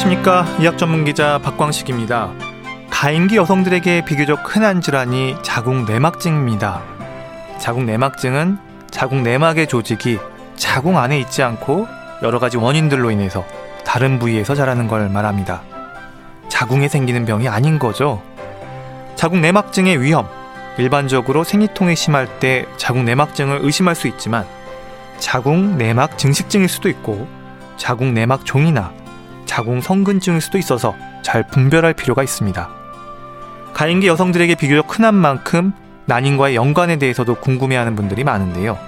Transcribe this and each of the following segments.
안녕하십니까. 의학 전문 기자 박광식입니다. 가임기 여성들에게 비교적 흔한 질환이 자궁 내막증입니다. 자궁 내막증은 자궁 내막의 조직이 자궁 안에 있지 않고 여러 가지 원인들로 인해서 다른 부위에서 자라는 걸 말합니다. 자궁에 생기는 병이 아닌 거죠. 자궁 내막증의 위험. 일반적으로 생리통이 심할 때 자궁 내막증을 의심할 수 있지만 자궁 내막 증식증일 수도 있고 자궁 내막 종이나 자궁 성근증일 수도 있어서 잘 분별할 필요가 있습니다. 가임기 여성들에게 비교적 흔한 만큼 난임과의 연관에 대해서도 궁금해하는 분들이 많은데요.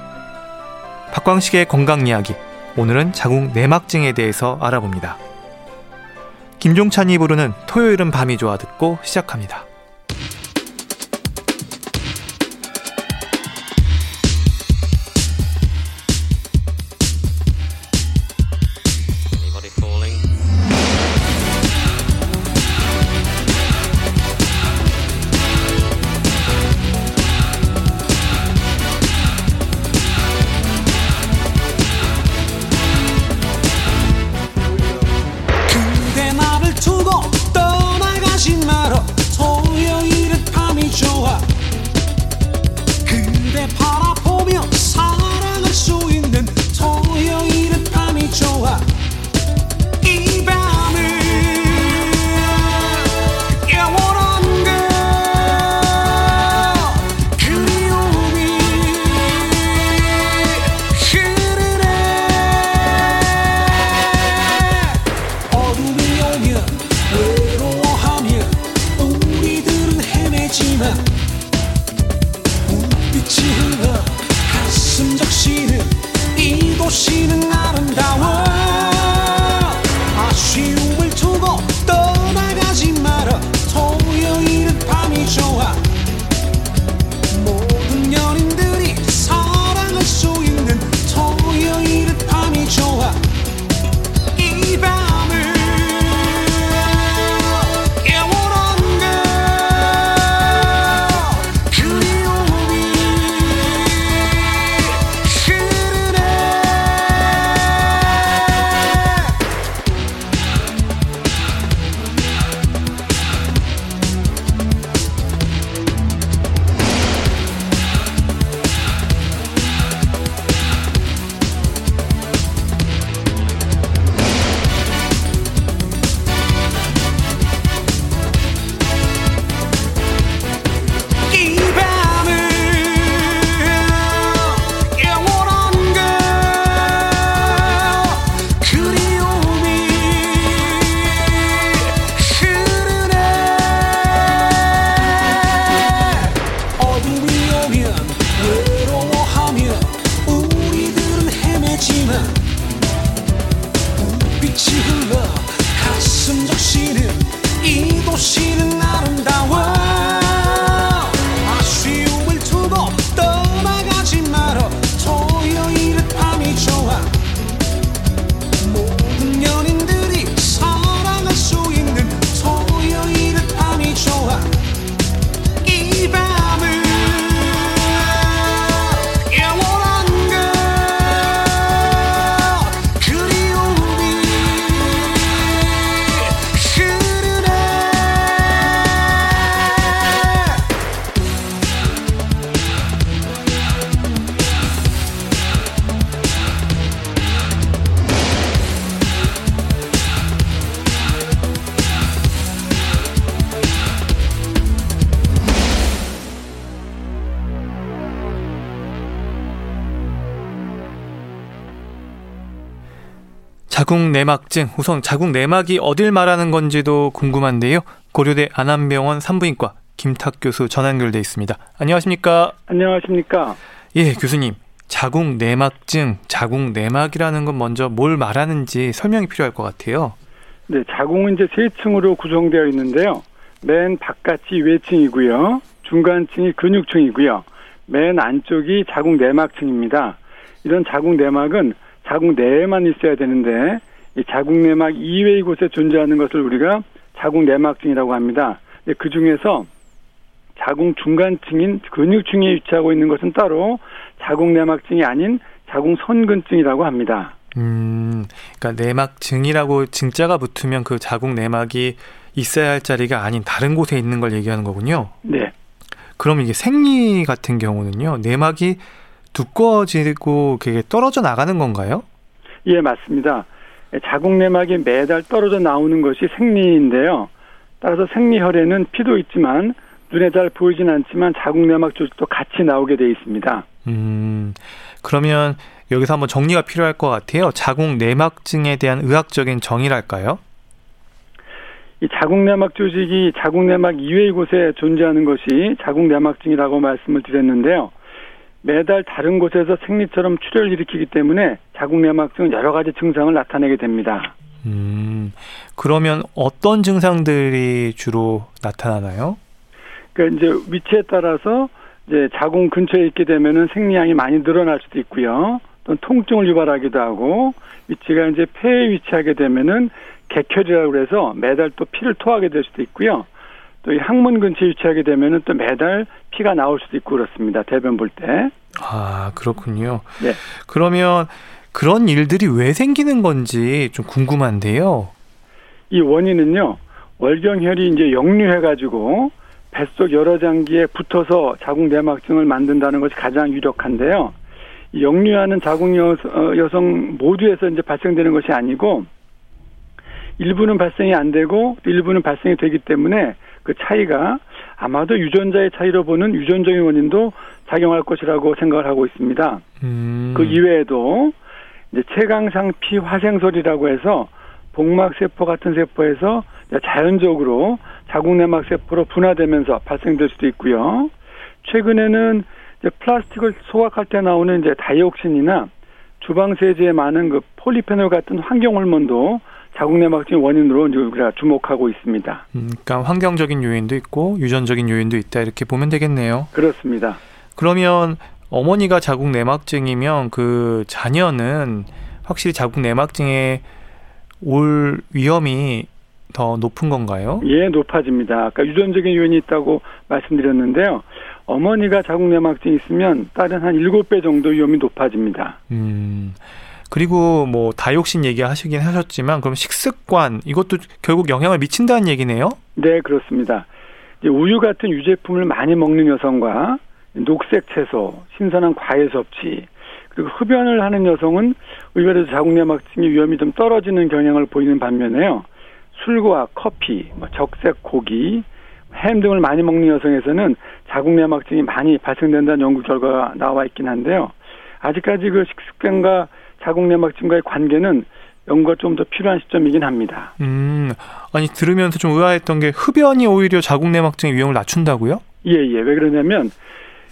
박광식의 건강 이야기. 오늘은 자궁 내막증에 대해서 알아봅니다. 김종찬이 부르는 토요일은 밤이 좋아 듣고 시작합니다. 자궁 내막증, 우선 자궁 내막이 어딜 말하는 건지도 궁금한데요. 고려대 안암병원 산부인과 김탁 교수 전화 연결돼 있습니다. 안녕하십니까? 안녕하십니까? 예, 교수님. 자궁 내막증, 자궁 내막이라는 건 먼저 뭘 말하는지 설명이 필요할 것 같아요. 네, 자궁은 이제 세 층으로 구성되어 있는데요. 맨 바깥이 외층이고요. 중간층이 근육층이고요. 맨 안쪽이 자궁 내막층입니다. 이런 자궁 내막은 자궁 내에만 있어야 되는데 이 자궁 내막 이외의 곳에 존재하는 것을 우리가 자궁 내막증이라고 합니다. 그 중에서 자궁 중간층인 근육층에 위치하고 있는 것은 따로 자궁 내막증이 아닌 자궁 선근증이라고 합니다. 음, 그러니까 내막증이라고 증자가 붙으면 그 자궁 내막이 있어야 할 자리가 아닌 다른 곳에 있는 걸 얘기하는 거군요. 네. 그럼 이게 생리 같은 경우는요, 내막이 두꺼워지고 그게 떨어져 나가는 건가요? 예, 맞습니다. 자궁 내막이 매달 떨어져 나오는 것이 생리인데요. 따라서 생리혈에는 피도 있지만 눈에 잘 보이진 않지만 자궁 내막 조직도 같이 나오게 돼 있습니다. 음, 그러면 여기서 한번 정리가 필요할 것 같아요. 자궁 내막증에 대한 의학적인 정의랄까요? 이 자궁 내막 조직이 자궁 내막 이외의 곳에 존재하는 것이 자궁 내막증이라고 말씀을 드렸는데요. 매달 다른 곳에서 생리처럼 출혈을 일으키기 때문에 자궁 내막증은 여러 가지 증상을 나타내게 됩니다. 음, 그러면 어떤 증상들이 주로 나타나나요? 그러니까 이제 위치에 따라서 이제 자궁 근처에 있게 되면은 생리량이 많이 늘어날 수도 있고요. 또 통증을 유발하기도 하고 위치가 이제 폐에 위치하게 되면은 객혈이라고 해서 매달 또 피를 토하게 될 수도 있고요. 또 이 항문 근처에 위치하게 되면은 또 매달 피가 나올 수도 있고 그렇습니다. 대변 볼 때. 아, 그렇군요. 네. 그러면 그런 일들이 왜 생기는 건지 좀 궁금한데요. 이 원인은요. 월경혈이 이제 역류해 가지고 뱃속 여러 장기에 붙어서 자궁 내막증을 만든다는 것이 가장 유력한데요. 이 역류하는 자궁 여, 어, 여성 모두에서 이제 발생되는 것이 아니고 일부는 발생이 안 되고 일부는 발생이 되기 때문에 그 차이가 아마도 유전자의 차이로 보는 유전적인 원인도 작용할 것이라고 생각을 하고 있습니다. 음. 그 이외에도 이제 채광상 피 화생설이라고 해서 복막 세포 같은 세포에서 자연적으로 자궁내막 세포로 분화되면서 발생될 수도 있고요. 최근에는 이제 플라스틱을 소각할 때 나오는 이제 다이옥신이나 주방 세제에 많은 그 폴리페놀 같은 환경 호르몬도 자궁 내막증 원인으로 우리가 주목하고 있습니다. 음, 그러니까 환경적인 요인도 있고 유전적인 요인도 있다 이렇게 보면 되겠네요. 그렇습니다. 그러면 어머니가 자궁 내막증이면 그 자녀는 확실히 자궁 내막증에 올 위험이 더 높은 건가요? 예, 높아집니다. 아까 유전적인 요인이 있다고 말씀드렸는데요. 어머니가 자궁 내막증이 있으면 딸은 한 7배 정도 위험이 높아집니다. 음. 그리고 뭐 다이옥신 얘기하시긴 하셨지만 그럼 식습관 이것도 결국 영향을 미친다는 얘기네요. 네, 그렇습니다. 우유 같은 유제품을 많이 먹는 여성과 녹색 채소, 신선한 과일 섭취, 그리고 흡연을 하는 여성은 의외로 자궁내막증의 위험이 좀 떨어지는 경향을 보이는 반면에요. 술과 커피, 뭐 적색 고기, 햄 등을 많이 먹는 여성에서는 자궁내막증이 많이 발생된다는 연구 결과가 나와 있긴 한데요. 아직까지 그 식습관과 자궁내막증과의 관계는 연구가 좀 더 필요한 시점이긴 합니다. 음, 아니 들으면서 좀 의아했던 게 흡연이 오히려 자궁내막증의 위험을 낮춘다고요? 예, 예. 왜 그러냐면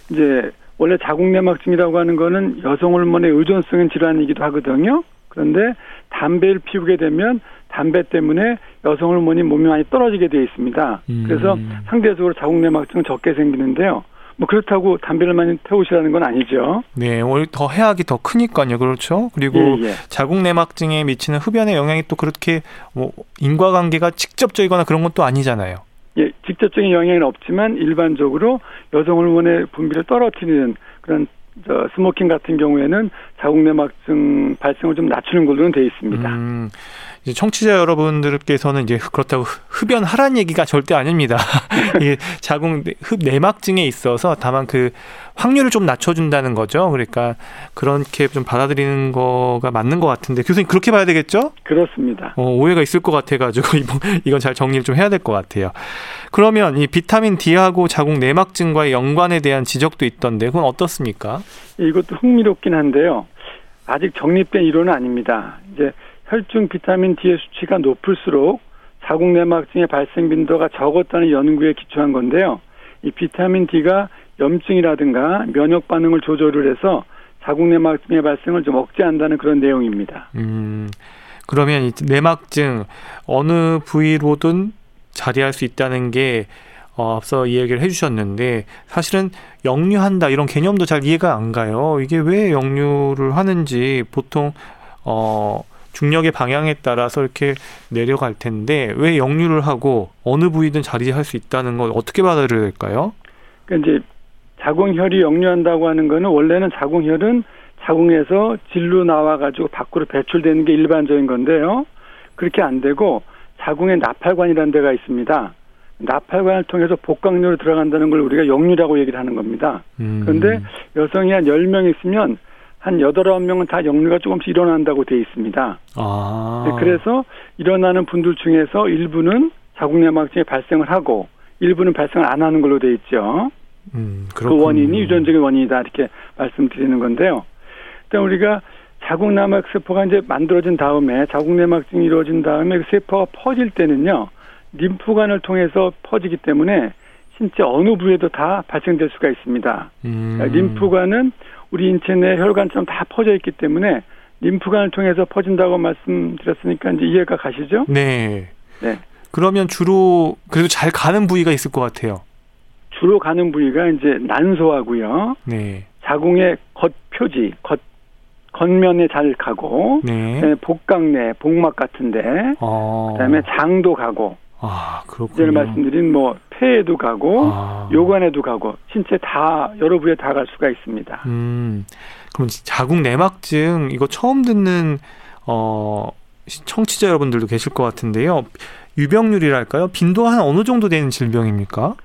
이제 원래 자궁내막증이라고 하는 거는 여성 호르몬의 의존성인 질환이기도 하거든요. 그런데 담배를 피우게 되면 담배 때문에 여성 호르몬이 몸이 많이 떨어지게 되어 있습니다. 음. 그래서 상대적으로 자궁내막증은 적게 생기는데요. 뭐 그렇다고 담배를 많이 태우시라는 건 아니죠. 네, 오히려 더 해악이 더 크니까요. 그렇죠. 그리고 예, 예. 자궁내막증에 미치는 흡연의 영향이 또 그렇게 뭐 인과관계가 직접적이거나 그런 것도 아니잖아요. 예, 직접적인 영향은 없지만 일반적으로 여성 호르몬의 분비를 떨어뜨리는 그런 저 smoking 같은 경우에는 자궁내막증 발생을 좀 낮추는 걸로는 되어 있습니다. 음, 이제 청취자 여러분들께서는 이제 그렇다고 흡연하란 얘기가 절대 아닙니다. 이게 자궁 내- 흡 내막증에 있어서 다만 그 확률을 좀 낮춰준다는 거죠. 그러니까 그렇게 좀 받아들이는 거가 맞는 것 같은데 교수님 그렇게 봐야 되겠죠? 그렇습니다. 어, 오해가 있을 것 같아가지고 이번 이건 잘 정리를 좀 해야 될 것 같아요. 그러면 이 비타민 D하고 자궁 내막증과의 연관에 대한 지적도 있던데 그건 어떻습니까? 예, 이것도 흥미롭긴 한데요. 아직 정립된 이론은 아닙니다. 이제 혈중 비타민 D의 수치가 높을수록 자궁내막증의 발생 빈도가 적었다는 연구에 기초한 건데요. 이 비타민 D가 염증이라든가 면역 반응을 조절을 해서 자궁내막증의 발생을 좀 억제한다는 그런 내용입니다. 음, 그러면 이 내막증 어느 부위로든 자리할 수 있다는 게 어, 앞서 이야기를 해주셨는데 사실은 역류한다 이런 개념도 잘 이해가 안 가요. 이게 왜 역류를 하는지 보통 어, 중력의 방향에 따라서 이렇게 내려갈 텐데 왜 역류를 하고 어느 부위든 자리할 수 있다는 걸 어떻게 받아들여야 될까요? 그러니까 이제 자궁혈이 역류한다고 하는 거는 원래는 자궁혈은 자궁에서 질로 나와가지고 밖으로 배출되는 게 일반적인 건데요. 그렇게 안 되고 자궁에 나팔관이라는 데가 있습니다. 나팔관을 통해서 복강류로 들어간다는 걸 우리가 역류라고 얘기를 하는 겁니다. 음. 그런데 여성이 한 10명 있으면 한 8, 9명은 다 역류가 조금씩 일어난다고 돼 있습니다. 아. 네, 그래서 일어나는 분들 중에서 일부는 자궁내막증이 발생을 하고 일부는 발생을 안 하는 걸로 돼 있죠. 음, 그 원인이 유전적인 원인이다 이렇게 말씀드리는 건데요. 일단 우리가 자궁내막 세포가 이제 만들어진 다음에 자궁내막증이 이루어진 다음에 그 세포가 퍼질 때는요. 림프관을 통해서 퍼지기 때문에 신체 어느 부위에도 다 발생될 수가 있습니다. 음. 그러니까 림프관은 우리 인체 내 혈관처럼 다 퍼져 있기 때문에 림프관을 통해서 퍼진다고 말씀드렸으니까 이제 이해가 가시죠? 네. 네. 그러면 주로 그래도 잘 가는 부위가 있을 것 같아요. 주로 가는 부위가 이제 난소하고요. 네. 자궁의 겉표지, 겉 겉면에 잘 가고, 네. 복강 내, 복막 같은데, 어. 그다음에 장도 가고, 아, 그렇군요. 전에 말씀드린 뭐 폐에도 가고 아. 요관에도 가고 신체 다 여러 부위에 다 갈 수가 있습니다. 음. 그럼 자궁 내막증 이거 처음 듣는 어 청취자 여러분들도 계실 것 같은데요. 유병률이랄까요? 빈도가 한 어느 정도 되는 질병입니까?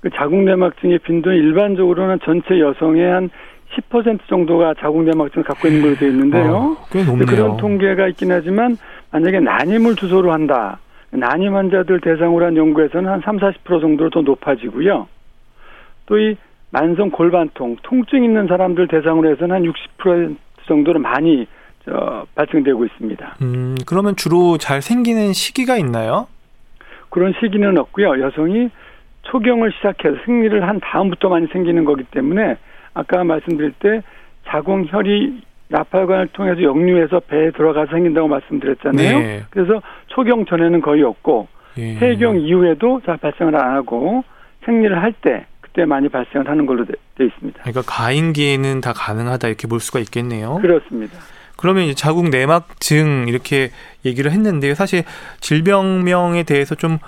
그 자궁 내막증의 빈도는 일반적으로는 전체 여성의 한 10% 정도가 자궁 내막증을 갖고 있는 걸로 되어 있는데요. 어, 꽤 높네요. 그런 통계가 있긴 하지만 만약에 난임을 주소로 한다. 난임 환자들 대상으로 한 연구에서는 한 3, 40% 정도로 더 높아지고요. 또 이 만성 골반통, 통증 있는 사람들 대상으로 해서는 한 60% 정도로 많이 저, 발생되고 있습니다. 음, 그러면 주로 잘 생기는 시기가 있나요? 그런 시기는 없고요. 여성이 초경을 시작해서 생리를 한 다음부터 많이 생기는 거기 때문에 아까 말씀드릴 때 자궁혈이 나팔관을 통해서 역류해서 배에 들어가서 생긴다고 말씀드렸잖아요. 네. 그래서 초경 전에는 거의 없고 예. 폐경 이후에도 잘 발생을 안 하고 생리를 할 때 그때 많이 발생을 하는 걸로 돼, 돼 있습니다. 그러니까 가임기에는 다 가능하다 이렇게 볼 수가 있겠네요. 그렇습니다. 그러면 이제 자궁 내막증 이렇게 얘기를 했는데요. 사실 질병명에 대해서 좀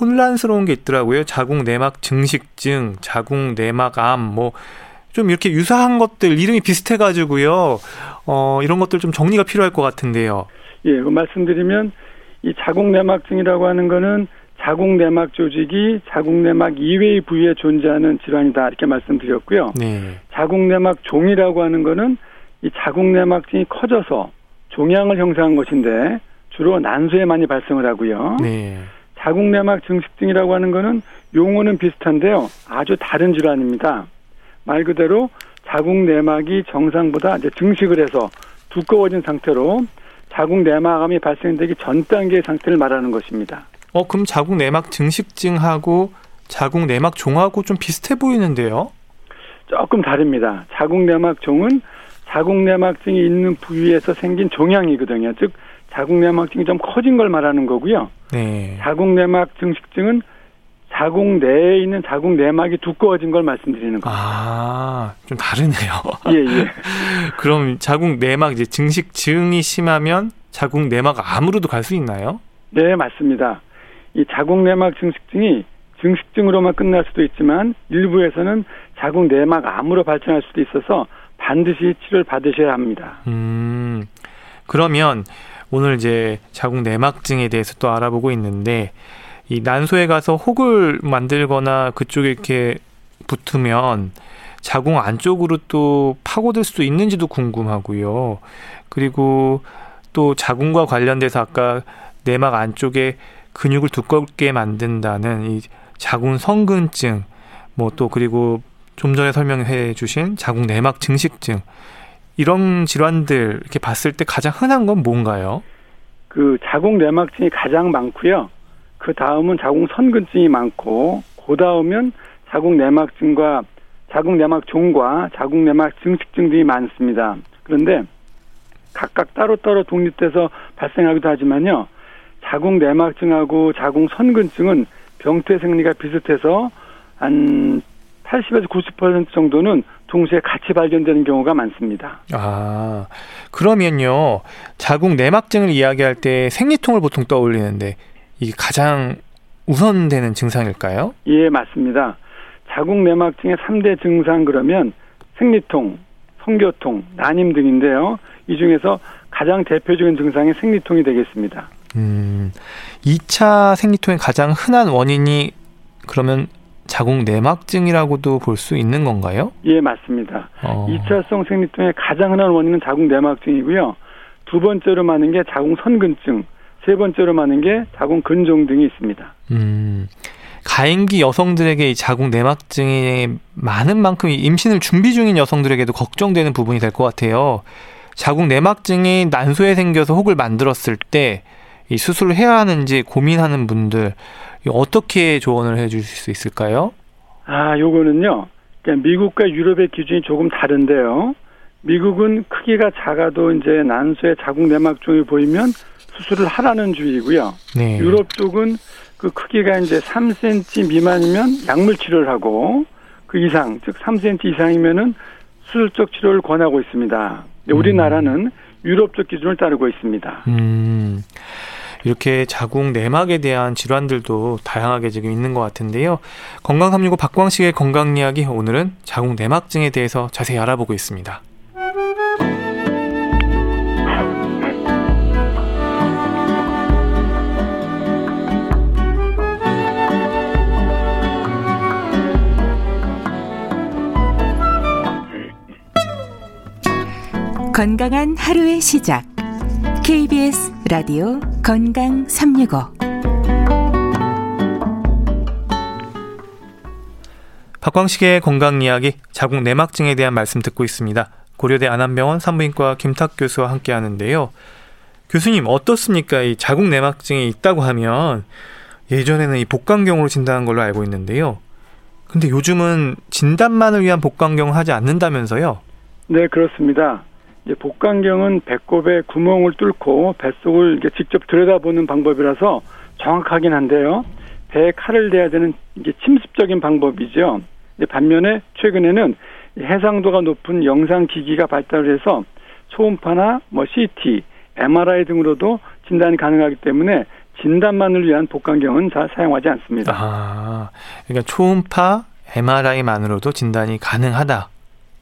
혼란스러운 게 있더라고요. 자궁 내막 증식증, 자궁 내막암, 뭐 좀 이렇게 유사한 것들 이름이 비슷해가지고요. 어, 이런 것들 좀 정리가 필요할 것 같은데요. 예, 그 말씀드리면 이 자궁내막증이라고 하는 거는 자궁내막 조직이 자궁내막 이외의 부위에 존재하는 질환이다 이렇게 말씀드렸고요. 네. 자궁내막 종이라고 하는 거는 이 자궁내막증이 커져서 종양을 형성한 것인데 주로 난소에 많이 발생을 하고요. 네. 자궁내막 증식증이라고 하는 거는 용어는 비슷한데요. 아주 다른 질환입니다. 말 그대로 자궁 내막이 정상보다 이제 증식을 해서 두꺼워진 상태로 자궁 내막암이 발생되기 전 단계의 상태를 말하는 것입니다. 어, 그럼 자궁 내막 증식증하고 자궁 내막 종하고 좀 비슷해 보이는데요? 조금 다릅니다. 자궁 내막 종은 자궁 내막증이 있는 부위에서 생긴 종양이거든요. 즉 자궁 내막증이 좀 커진 걸 말하는 거고요. 네. 자궁 내막 증식증은 자궁 내에 있는 자궁 내막이 두꺼워진 걸 말씀드리는 겁니다. 아, 좀 다르네요. 예, 예. 그럼 자궁 내막 이제 증식 증이 심하면 자궁 내막 암으로도 갈 수 있나요? 네, 맞습니다. 이 자궁 내막 증식증이 증식증으로만 끝날 수도 있지만 일부에서는 자궁 내막 암으로 발전할 수도 있어서 반드시 치료를 받으셔야 합니다. 음. 그러면 오늘 이제 자궁 내막증에 대해서 또 알아보고 있는데 이 난소에 가서 혹을 만들거나 그쪽에 이렇게 붙으면 자궁 안쪽으로 또 파고들 수도 있는지도 궁금하고요. 그리고 또 자궁과 관련돼서 아까 내막 안쪽에 근육을 두껍게 만든다는 이 자궁 성근증 뭐 또 그리고 좀 전에 설명해 주신 자궁 내막 증식증 이런 질환들 이렇게 봤을 때 가장 흔한 건 뭔가요? 그 자궁 내막증이 가장 많고요. 그 다음은 자궁 선근증이 많고 그 다음은 자궁 내막증과 자궁 내막 종과 자궁 내막 증식증 등이 많습니다. 그런데 각각 따로따로 독립돼서 발생하기도 하지만요. 자궁 내막증하고 자궁 선근증은 병태 생리가 비슷해서 한 80에서 90% 정도는 동시에 같이 발견되는 경우가 많습니다. 아, 그러면요. 자궁 내막증을 이야기할 때 생리통을 보통 떠올리는데 이게 가장 우선되는 증상일까요? 예, 맞습니다. 자궁 내막증의 3대 증상 그러면 생리통, 성교통, 난임 등인데요. 이 중에서 가장 대표적인 증상이 생리통이 되겠습니다. 음, 2차 생리통의 가장 흔한 원인이 그러면 자궁 내막증이라고도 볼 수 있는 건가요? 예, 맞습니다. 어. 2차성 생리통의 가장 흔한 원인은 자궁 내막증이고요. 두 번째로 많은 게 자궁 선근증, 세 번째로 많은 게 자궁 근종 등이 있습니다. 음, 가임기 여성들에게 이 자궁 내막증이 많은 만큼 임신을 준비 중인 여성들에게도 걱정되는 부분이 될 것 같아요. 자궁 내막증이 난소에 생겨서 혹을 만들었을 때 이 수술을 해야 하는지 고민하는 분들 어떻게 조언을 해주실 수 있을까요? 아, 요거는요. 미국과 유럽의 기준이 조금 다른데요. 미국은 크기가 작아도 이제 난소에 자궁 내막증이 보이면 수술을 하라는 주의고요. 네. 유럽 쪽은 그 크기가 이제 3cm 미만이면 약물 치료를 하고 그 이상 즉 3cm 이상이면은 수술적 치료를 권하고 있습니다. 우리나라는 유럽 쪽 기준을 따르고 있습니다. 음. 이렇게 자궁 내막에 대한 질환들도 다양하게 지금 있는 것 같은데요. 건강365 박광식의 건강 이야기 오늘은 자궁 내막증에 대해서 자세히 알아보고 있습니다. 건강한 하루의 시작. KBS 라디오 건강 365. 박광식의 건강 이야기 자궁 내막증에 대한 말씀 듣고 있습니다. 고려대 안암병원 산부인과 김탁 교수와 함께 하는데요. 교수님 어떻습니까? 이 자궁 내막증이 있다고 하면 예전에는 이 복강경으로 진단한 걸로 알고 있는데요. 근데 요즘은 진단만을 위한 복강경을 하지 않는다면서요? 네, 그렇습니다. 이제 복강경은 배꼽에 구멍을 뚫고 뱃속을 이게 직접 들여다보는 방법이라서 정확하긴 한데요. 배에 칼을 대야 되는 이게 침습적인 방법이죠. 반면에 최근에는 해상도가 높은 영상 기기가 발달을 해서 초음파나 뭐 CT, MRI 등으로도 진단이 가능하기 때문에 진단만을 위한 복강경은 잘 사용하지 않습니다. 아, 그러니까 초음파, MRI만으로도 진단이 가능하다.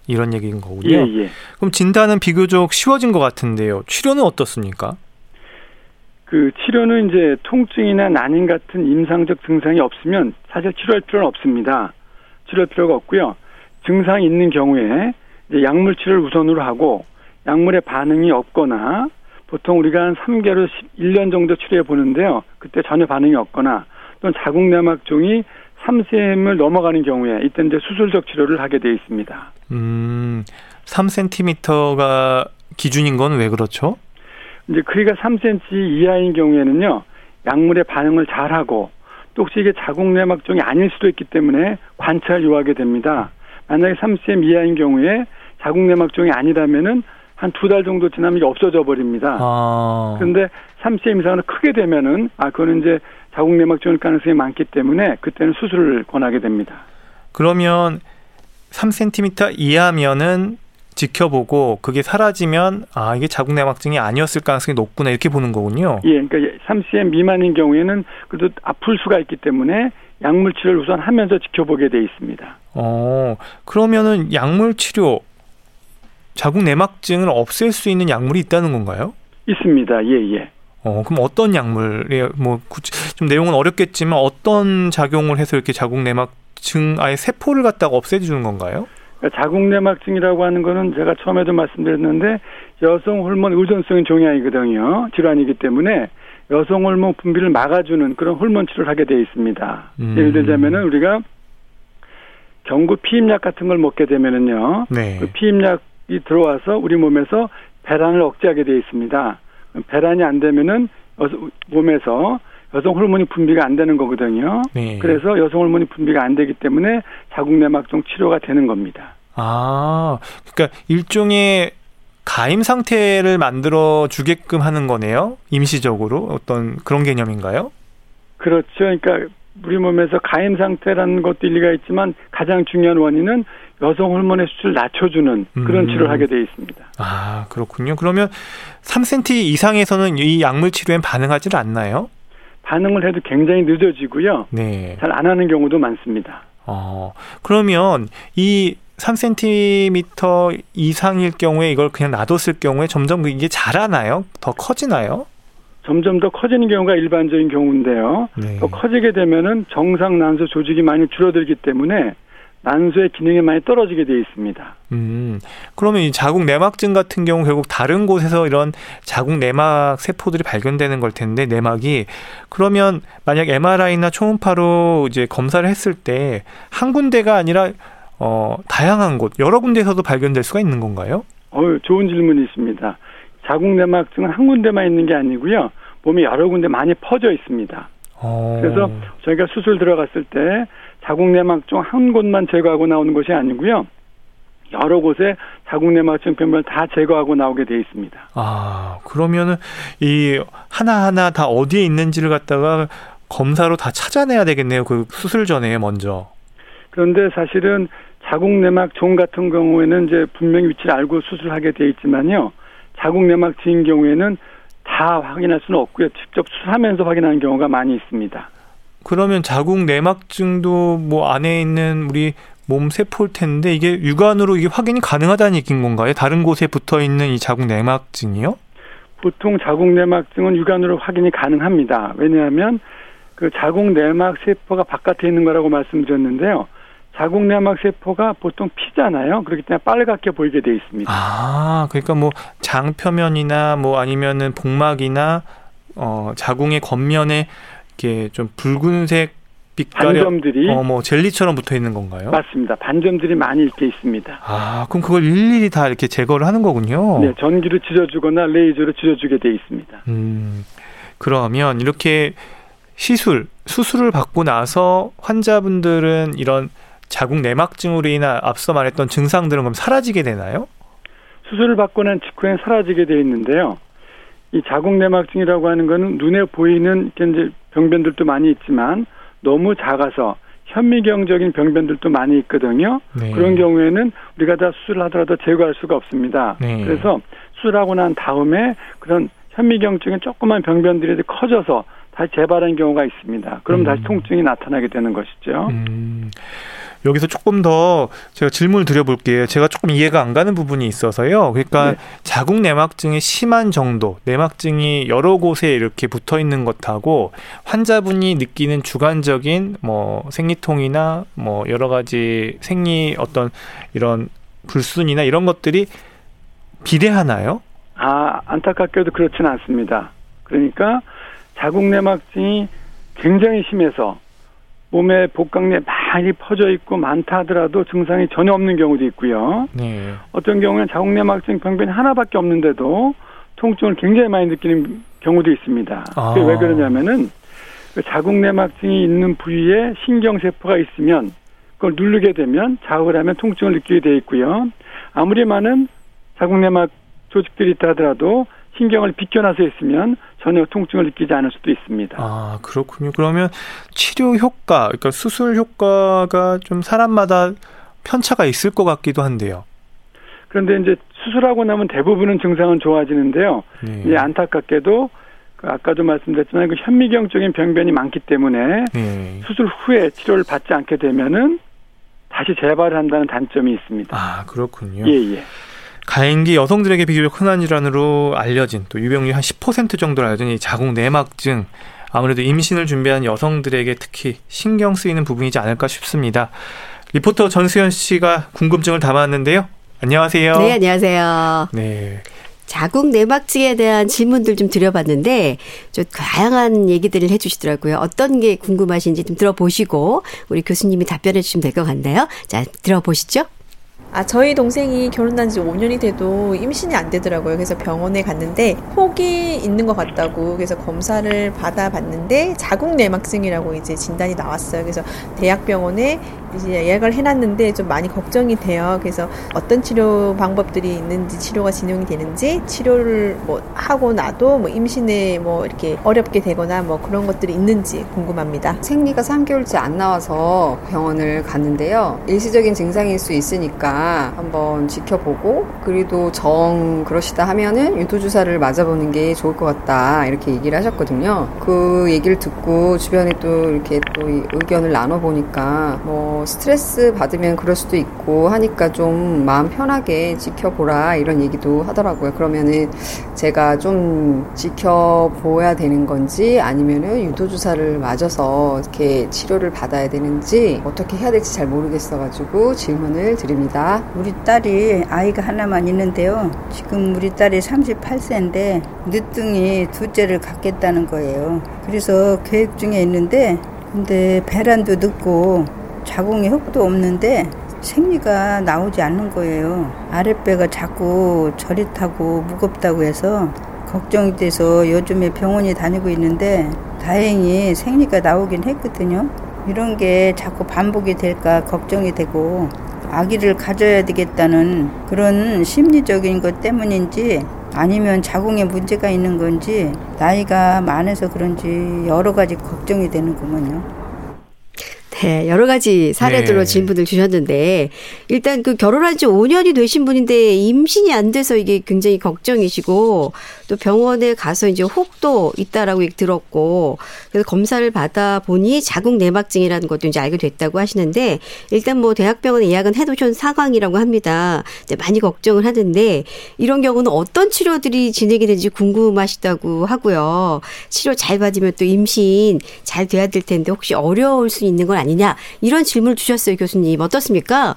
이런 얘기인 거군요. 예, 예. 그럼 진단은 비교적 쉬워진 것 같은데요. 치료는 어떻습니까? 그 치료는 이제 통증이나 난임 같은 임상적 증상이 없으면 사실 치료할 필요는 없습니다. 치료할 필요가 없고요. 증상이 있는 경우에 이제 약물 치료를 우선으로 하고 약물의 반응이 없거나 보통 우리가 한 3개월, 1년 정도 치료해 보는데요. 그때 전혀 반응이 없거나 또는 자궁내막종이 3cm을 넘어가는 경우에 이때 이제 수술적 치료를 하게 되어 있습니다. 음, 3cm가 기준인 건 왜 그렇죠? 이제 크기가 3cm 이하인 경우에는요, 약물의 반응을 잘하고 또 혹시 이게 자궁내막종이 아닐 수도 있기 때문에 관찰 요하게 됩니다. 만약에 3cm 이하인 경우에 자궁내막종이 아니라면은 한 두 달 정도 지나면 이게 없어져 버립니다. 아. 그런데 3cm 이상으로 크게 되면은 아 그거는 이제 자궁내막종일 가능성이 많기 때문에 그때는 수술을 권하게 됩니다. 그러면 3cm 이하면은 지켜보고 그게 사라지면 아 이게 자궁내막증이 아니었을 가능성이 높구나 이렇게 보는 거군요. 예, 그러니까 3cm 미만인 경우에는 그래도 아플 수가 있기 때문에 약물 치료를 우선 하면서 지켜보게 돼 있습니다. 어 그러면은 약물 치료 자궁내막증을 없앨 수 있는 약물이 있다는 건가요? 있습니다. 예, 예. 어 그럼 어떤 약물이 뭐좀 내용은 어렵겠지만 어떤 작용을 해서 이렇게 자궁내막증 아예 세포를 갖다가 없애주는 건가요? 그러니까 자궁내막증이라고 하는 거는 제가 처음에도 말씀드렸는데 여성 호르몬 의존성인 종양이거든요. 질환이기 때문에 여성 호르몬 분비를 막아주는 그런 호르몬 치료를 하게 되어 있습니다. 음. 예를 들자면은 우리가 경구 피임약 같은 걸 먹게 되면은요. 네. 그 피임약이 들어와서 우리 몸에서 배란을 억제하게 되어 있습니다. 배란이 안 되면은 몸에서 여성 호르몬이 분비가 안 되는 거거든요. 네. 그래서 여성 호르몬이 분비가 안 되기 때문에 자궁내막종 치료가 되는 겁니다. 아, 그러니까 일종의 가임 상태를 만들어 주게끔 하는 거네요. 임시적으로 어떤 그런 개념인가요? 그렇죠. 그러니까 우리 몸에서 가임 상태라는 것도 일리가 있지만 가장 중요한 원인은 여성 호르몬의 수치를 낮춰주는 그런 음. 치료를 하게 되어 있습니다. 아, 그렇군요. 그러면 3cm 이상에서는 이 약물 치료엔 반응하지 않나요? 반응을 해도 굉장히 늦어지고요. 네. 잘 안 하는 경우도 많습니다. 어, 그러면 이 3cm 이상일 경우에 이걸 그냥 놔뒀을 경우에 점점 이게 자라나요? 더 커지나요? 점점 더 커지는 경우가 일반적인 경우인데요. 네. 더 커지게 되면은 정상 난소 조직이 많이 줄어들기 때문에 난소의 기능이 많이 떨어지게 되어 있습니다. 음, 그러면 이 자궁 내막증 같은 경우 결국 다른 곳에서 이런 자궁 내막 세포들이 발견되는 걸 텐데 내막이 그러면 만약 MRI나 초음파로 이제 검사를 했을 때 한 군데가 아니라 어 다양한 곳 여러 군데에서도 발견될 수가 있는 건가요? 어, 좋은 질문이 있습니다. 자궁 내막증은 한 군데만 있는 게 아니고요. 몸이 여러 군데 많이 퍼져 있습니다. 어. 그래서 저희가 수술 들어갔을 때 자궁 내막증 한 곳만 제거하고 나오는 것이 아니고요. 여러 곳에 자궁 내막증 병변을 다 제거하고 나오게 돼 있습니다. 아, 그러면은 이 하나하나 다 어디에 있는지를 갖다가 검사로 다 찾아내야 되겠네요. 그 수술 전에 먼저. 그런데 사실은 자궁 내막 종 같은 경우에는 이제 분명히 위치를 알고 수술하게 돼 있지만요. 자궁 내막증인 경우에는 다 확인할 수는 없고요. 직접 수술하면서 확인하는 경우가 많이 있습니다. 그러면 자궁 내막증도 뭐 안에 있는 우리 몸 세포일 텐데 이게 육안으로 이게 확인이 가능하다는 얘기인 건가요? 다른 곳에 붙어 있는 이 자궁 내막증이요? 보통 자궁 내막증은 육안으로 확인이 가능합니다. 왜냐하면 그 자궁 내막 세포가 바깥에 있는 거라고 말씀드렸는데요. 자궁 내막 세포가 보통 피잖아요. 그렇기 때문에 빨갛게 보이게 돼 있습니다. 아, 그러니까 뭐 장표면이나 뭐 아니면은 복막이나 어 자궁의 겉면에 이렇게 좀 붉은색 빛깔의 반점들이 어 뭐 젤리처럼 붙어 있는 건가요? 맞습니다. 반점들이 많이 이렇게 있습니다. 아, 그럼 그걸 일일이 다 이렇게 제거를 하는 거군요. 네, 전기로 찢어주거나 레이저로 찢어주게 돼 있습니다. 음, 그러면 이렇게 시술, 수술을 받고 나서 환자분들은 이런 자궁 내막증으로 인한 앞서 말했던 증상들은 그럼 사라지게 되나요? 수술을 받고 난 직후엔 사라지게 돼 있는데요. 이 자궁 내막증이라고 하는 거는 눈에 보이는 이제 병변들도 많이 있지만 너무 작아서 현미경적인 병변들도 많이 있거든요. 네. 그런 경우에는 우리가 다 수술을 하더라도 제거할 수가 없습니다. 네. 그래서 수술하고 난 다음에 그런 현미경적인 조그만 병변들이 커져서 다시 재발하는 경우가 있습니다. 그럼 음. 다시 통증이 나타나게 되는 것이죠. 음, 여기서 조금 더 제가 질문을 드려볼게요. 제가 조금 이해가 안 가는 부분이 있어서요. 그러니까 네. 자궁 내막증이 심한 정도, 내막증이 여러 곳에 이렇게 붙어 있는 것하고 환자분이 느끼는 주관적인 뭐 생리통이나 뭐 여러 가지 생리 어떤 이런 불순이나 이런 것들이 비례하나요? 아, 안타깝게도 그렇지는 않습니다. 그러니까 자궁 내막증이 굉장히 심해서 몸에 복강내에 많이 퍼져 있고 많다 하더라도 증상이 전혀 없는 경우도 있고요. 네. 어떤 경우는 자궁 내막증 병변이 하나밖에 없는데도 통증을 굉장히 많이 느끼는 경우도 있습니다. 아. 그게 왜 그러냐면은 그 자궁 내막증이 있는 부위에 신경세포가 있으면 그걸 누르게 되면 자극을 하면 통증을 느끼게 돼 있고요. 아무리 많은 자궁 내막 조직들이 있다 하더라도 신경을 비껴놔서 있으면 전혀 통증을 느끼지 않을 수도 있습니다. 아, 그렇군요. 그러면 치료 효과, 그러니까 수술 효과가 좀 사람마다 편차가 있을 것 같기도 한데요. 그런데 이제 수술하고 나면 대부분은 증상은 좋아지는데요. 네. 이제 안타깝게도 그 아까도 말씀드렸지만 그 현미경적인 병변이 많기 때문에 네. 수술 후에 치료를 받지 않게 되면은 다시 재발을 한다는 단점이 있습니다. 아, 그렇군요. 예, 예. 가임기 여성들에게 비교적 흔한 질환으로 알려진 또 유병률 한 10% 정도로 알려진 이 자궁 내막증 아무래도 임신을 준비한 여성들에게 특히 신경 쓰이는 부분이지 않을까 싶습니다. 리포터 전수현 씨가 궁금증을 담았는데요. 안녕하세요. 네, 안녕하세요. 네. 자궁 내막증에 대한 질문들 좀 드려봤는데 좀 다양한 얘기들을 해주시더라고요. 어떤 게 궁금하신지 좀 들어보시고 우리 교수님이 답변해 주시면 될 것 같나요? 자, 들어보시죠. 아, 저희 동생이 결혼한 지 5년이 돼도 임신이 안 되더라고요. 그래서 병원에 갔는데 혹이 있는 것 같다고 그래서 검사를 받아봤는데 자궁 내막증이라고 이제 진단이 나왔어요. 그래서 대학병원에 이제 예약을 해놨는데 좀 많이 걱정이 돼요. 그래서 어떤 치료 방법들이 있는지 치료가 진행이 되는지 치료를 뭐 하고 나도 뭐 임신에 뭐 이렇게 어렵게 되거나 뭐 그런 것들이 있는지 궁금합니다. 생리가 3개월째 안 나와서 병원을 갔는데요. 일시적인 증상일 수 있으니까 한번 지켜보고 그래도 정 그러시다 하면은 유토주사를 맞아보는 게 좋을 것 같다 이렇게 얘기를 하셨거든요. 그 얘기를 듣고 주변에 또 이렇게 또 의견을 나눠보니까 뭐 스트레스 받으면 그럴 수도 있고 하니까 좀 마음 편하게 지켜보라 이런 얘기도 하더라고요. 그러면은 제가 좀 지켜보아야 되는 건지 아니면은 유도주사를 맞아서 이렇게 치료를 받아야 되는지 어떻게 해야 될지 잘 모르겠어가지고 질문을 드립니다. 우리 딸이 아이가 하나만 있는데요. 지금 우리 딸이 38세인데 늦둥이 둘째를 갖겠다는 거예요. 그래서 계획 중에 있는데 근데 배란도 늦고 자궁에 흙도 없는데 생리가 나오지 않는 거예요. 아랫배가 자꾸 저릿하고 무겁다고 해서 걱정이 돼서 요즘에 병원에 다니고 있는데 다행히 생리가 나오긴 했거든요. 이런 게 자꾸 반복이 될까 걱정이 되고 아기를 가져야 되겠다는 그런 심리적인 것 때문인지 아니면 자궁에 문제가 있는 건지 나이가 많아서 그런지 여러 가지 걱정이 되는구먼요. 네, 여러 가지 사례들로 네. 질문을 주셨는데 일단 그 결혼한 지 5년이 되신 분인데 임신이 안 돼서 이게 굉장히 걱정이시고 또 병원에 가서 이제 혹도 있다라고 들었고 그래서 검사를 받아 보니 자궁 내막증이라는 것도 이제 알게 됐다고 하시는데 일단 뭐 대학병원에 예약은 해두신 상황이라고 합니다. 이제 많이 걱정을 하는데 이런 경우는 어떤 치료들이 진행이 되는지 궁금하시다고 하고요. 치료 잘 받으면 또 임신 잘 돼야 될 텐데 혹시 어려울 수 있는 건 아니 냐 이런 질문을 주셨어요 교수님 어떻습니까?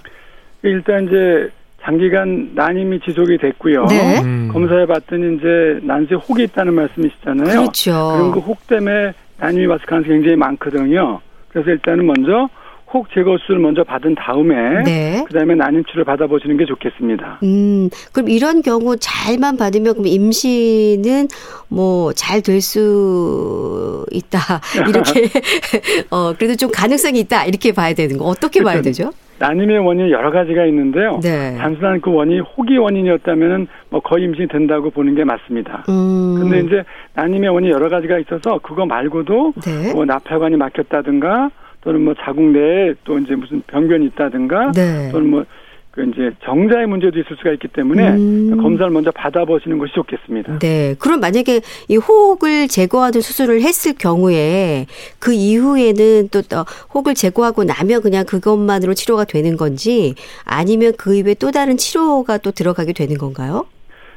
일단 이제 장기간 난임이 지속이 됐고요. 네. 음. 검사해 봤더니 이제 난수에 혹이 있다는 말씀이시잖아요. 그렇죠. 그럼 그혹 때문에 난임이 왔을 가능성이 굉장히 많거든요. 그래서 일단은 먼저 혹 제거 수술을 먼저 받은 다음에 네. 그다음에 난임 치료를 받아보시는 게 좋겠습니다. 음, 그럼 이런 경우 잘만 받으면 그럼 임신은 뭐 잘 될 수 있다. 이렇게 어 그래도 좀 가능성이 있다. 이렇게 봐야 되는 거. 어떻게 봐야 그렇죠. 되죠? 난임의 원인이 여러 가지가 있는데요. 네. 단순한 그 원인이 혹이 원인이었다면은 뭐 거의 임신이 된다고 보는 게 맞습니다. 음. 근데 이제 난임의 원인이 여러 가지가 있어서 그거 말고도 네. 뭐 나팔관이 막혔다든가 또는 뭐 자궁 내에 또 이제 무슨 병변이 있다든가 네. 또는 뭐그 이제 정자의 문제도 있을 수가 있기 때문에 음. 검사를 먼저 받아보시는 것이 좋겠습니다. 네. 그럼 만약에 이 혹을 제거하는 수술을 했을 경우에 그 이후에는 또, 또 혹을 제거하고 나면 그냥 그것만으로 치료가 되는 건지 아니면 그 이후에 또 다른 치료가 또 들어가게 되는 건가요?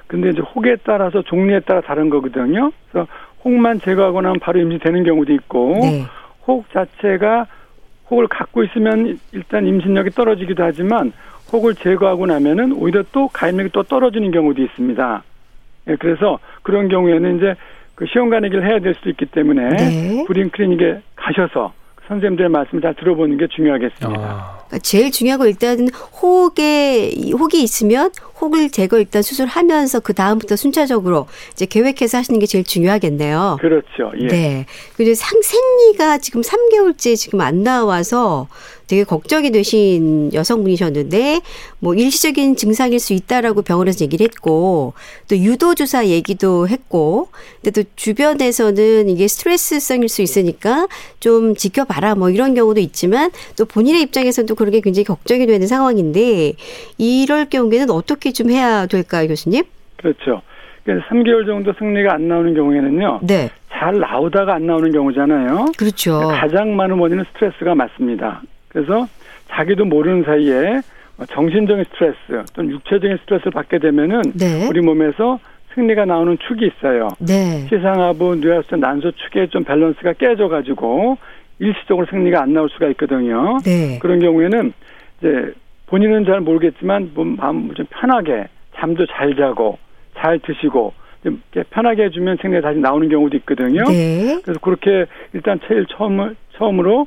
근데 이제 혹에 따라서 종류에 따라 다른 거거든요. 그래서 혹만 제거하고 나면 바로 임신되는 경우도 있고 네. 혹 자체가 혹을 갖고 있으면 일단 임신력이 떨어지기도 하지만 혹을 제거하고 나면은 오히려 또 가임력이 또 떨어지는 경우도 있습니다. 예, 그래서 그런 경우에는 이제 그 시험 가내기를 해야 될 수도 있기 때문에 네. 불임 클리닉에 가셔서 선생님들의 말씀을 잘 들어보는 게 중요하겠습니다. 아, 그러니까 제일 일단은 혹에 이 혹이 있으면 혹을 제거 일단 수술하면서 그 다음부터 순차적으로 이제 계획해서 하시는 게 제일 중요하겠네요. 그렇죠. 예. 네. 그리고 상 생리가 지금 3개월째 지금 안 나와서 되게 걱정이 되신 여성분이셨는데 뭐 일시적인 증상일 수 있다라고 병원에서 얘기를 했고 또 유도 주사 얘기도 했고 근데 또 주변에서는 이게 스트레스성일 수 있으니까 좀 지켜봐라 뭐 이런 경우도 있지만 또 본인의 입장에서도 그런 게 굉장히 걱정이 되는 상황인데 이럴 경우에는 어떻게 좀 해야 될까요, 교수님? 그렇죠. 그래서 3개월 정도 승리가 안 나오는 경우에는요. 네. 잘 나오다가 안 나오는 경우잖아요. 그렇죠. 가장 많은 원인은 스트레스가 맞습니다. 그래서 자기도 모르는 사이에 정신적인 스트레스 또는 육체적인 스트레스를 받게 되면은 네. 우리 몸에서 생리가 나오는 축이 있어요. 네. 시상하부, 뇌하수, 난소 축의 좀 밸런스가 깨져가지고 일시적으로 생리가 안 나올 수가 있거든요. 네. 그런 경우에는 이제 본인은 잘 모르겠지만 몸 마음 좀 편하게 잠도 잘 자고 잘 드시고 좀 이렇게 편하게 해주면 생리가 다시 나오는 경우도 있거든요. 네. 그래서 그렇게 일단 제일 처음 처음으로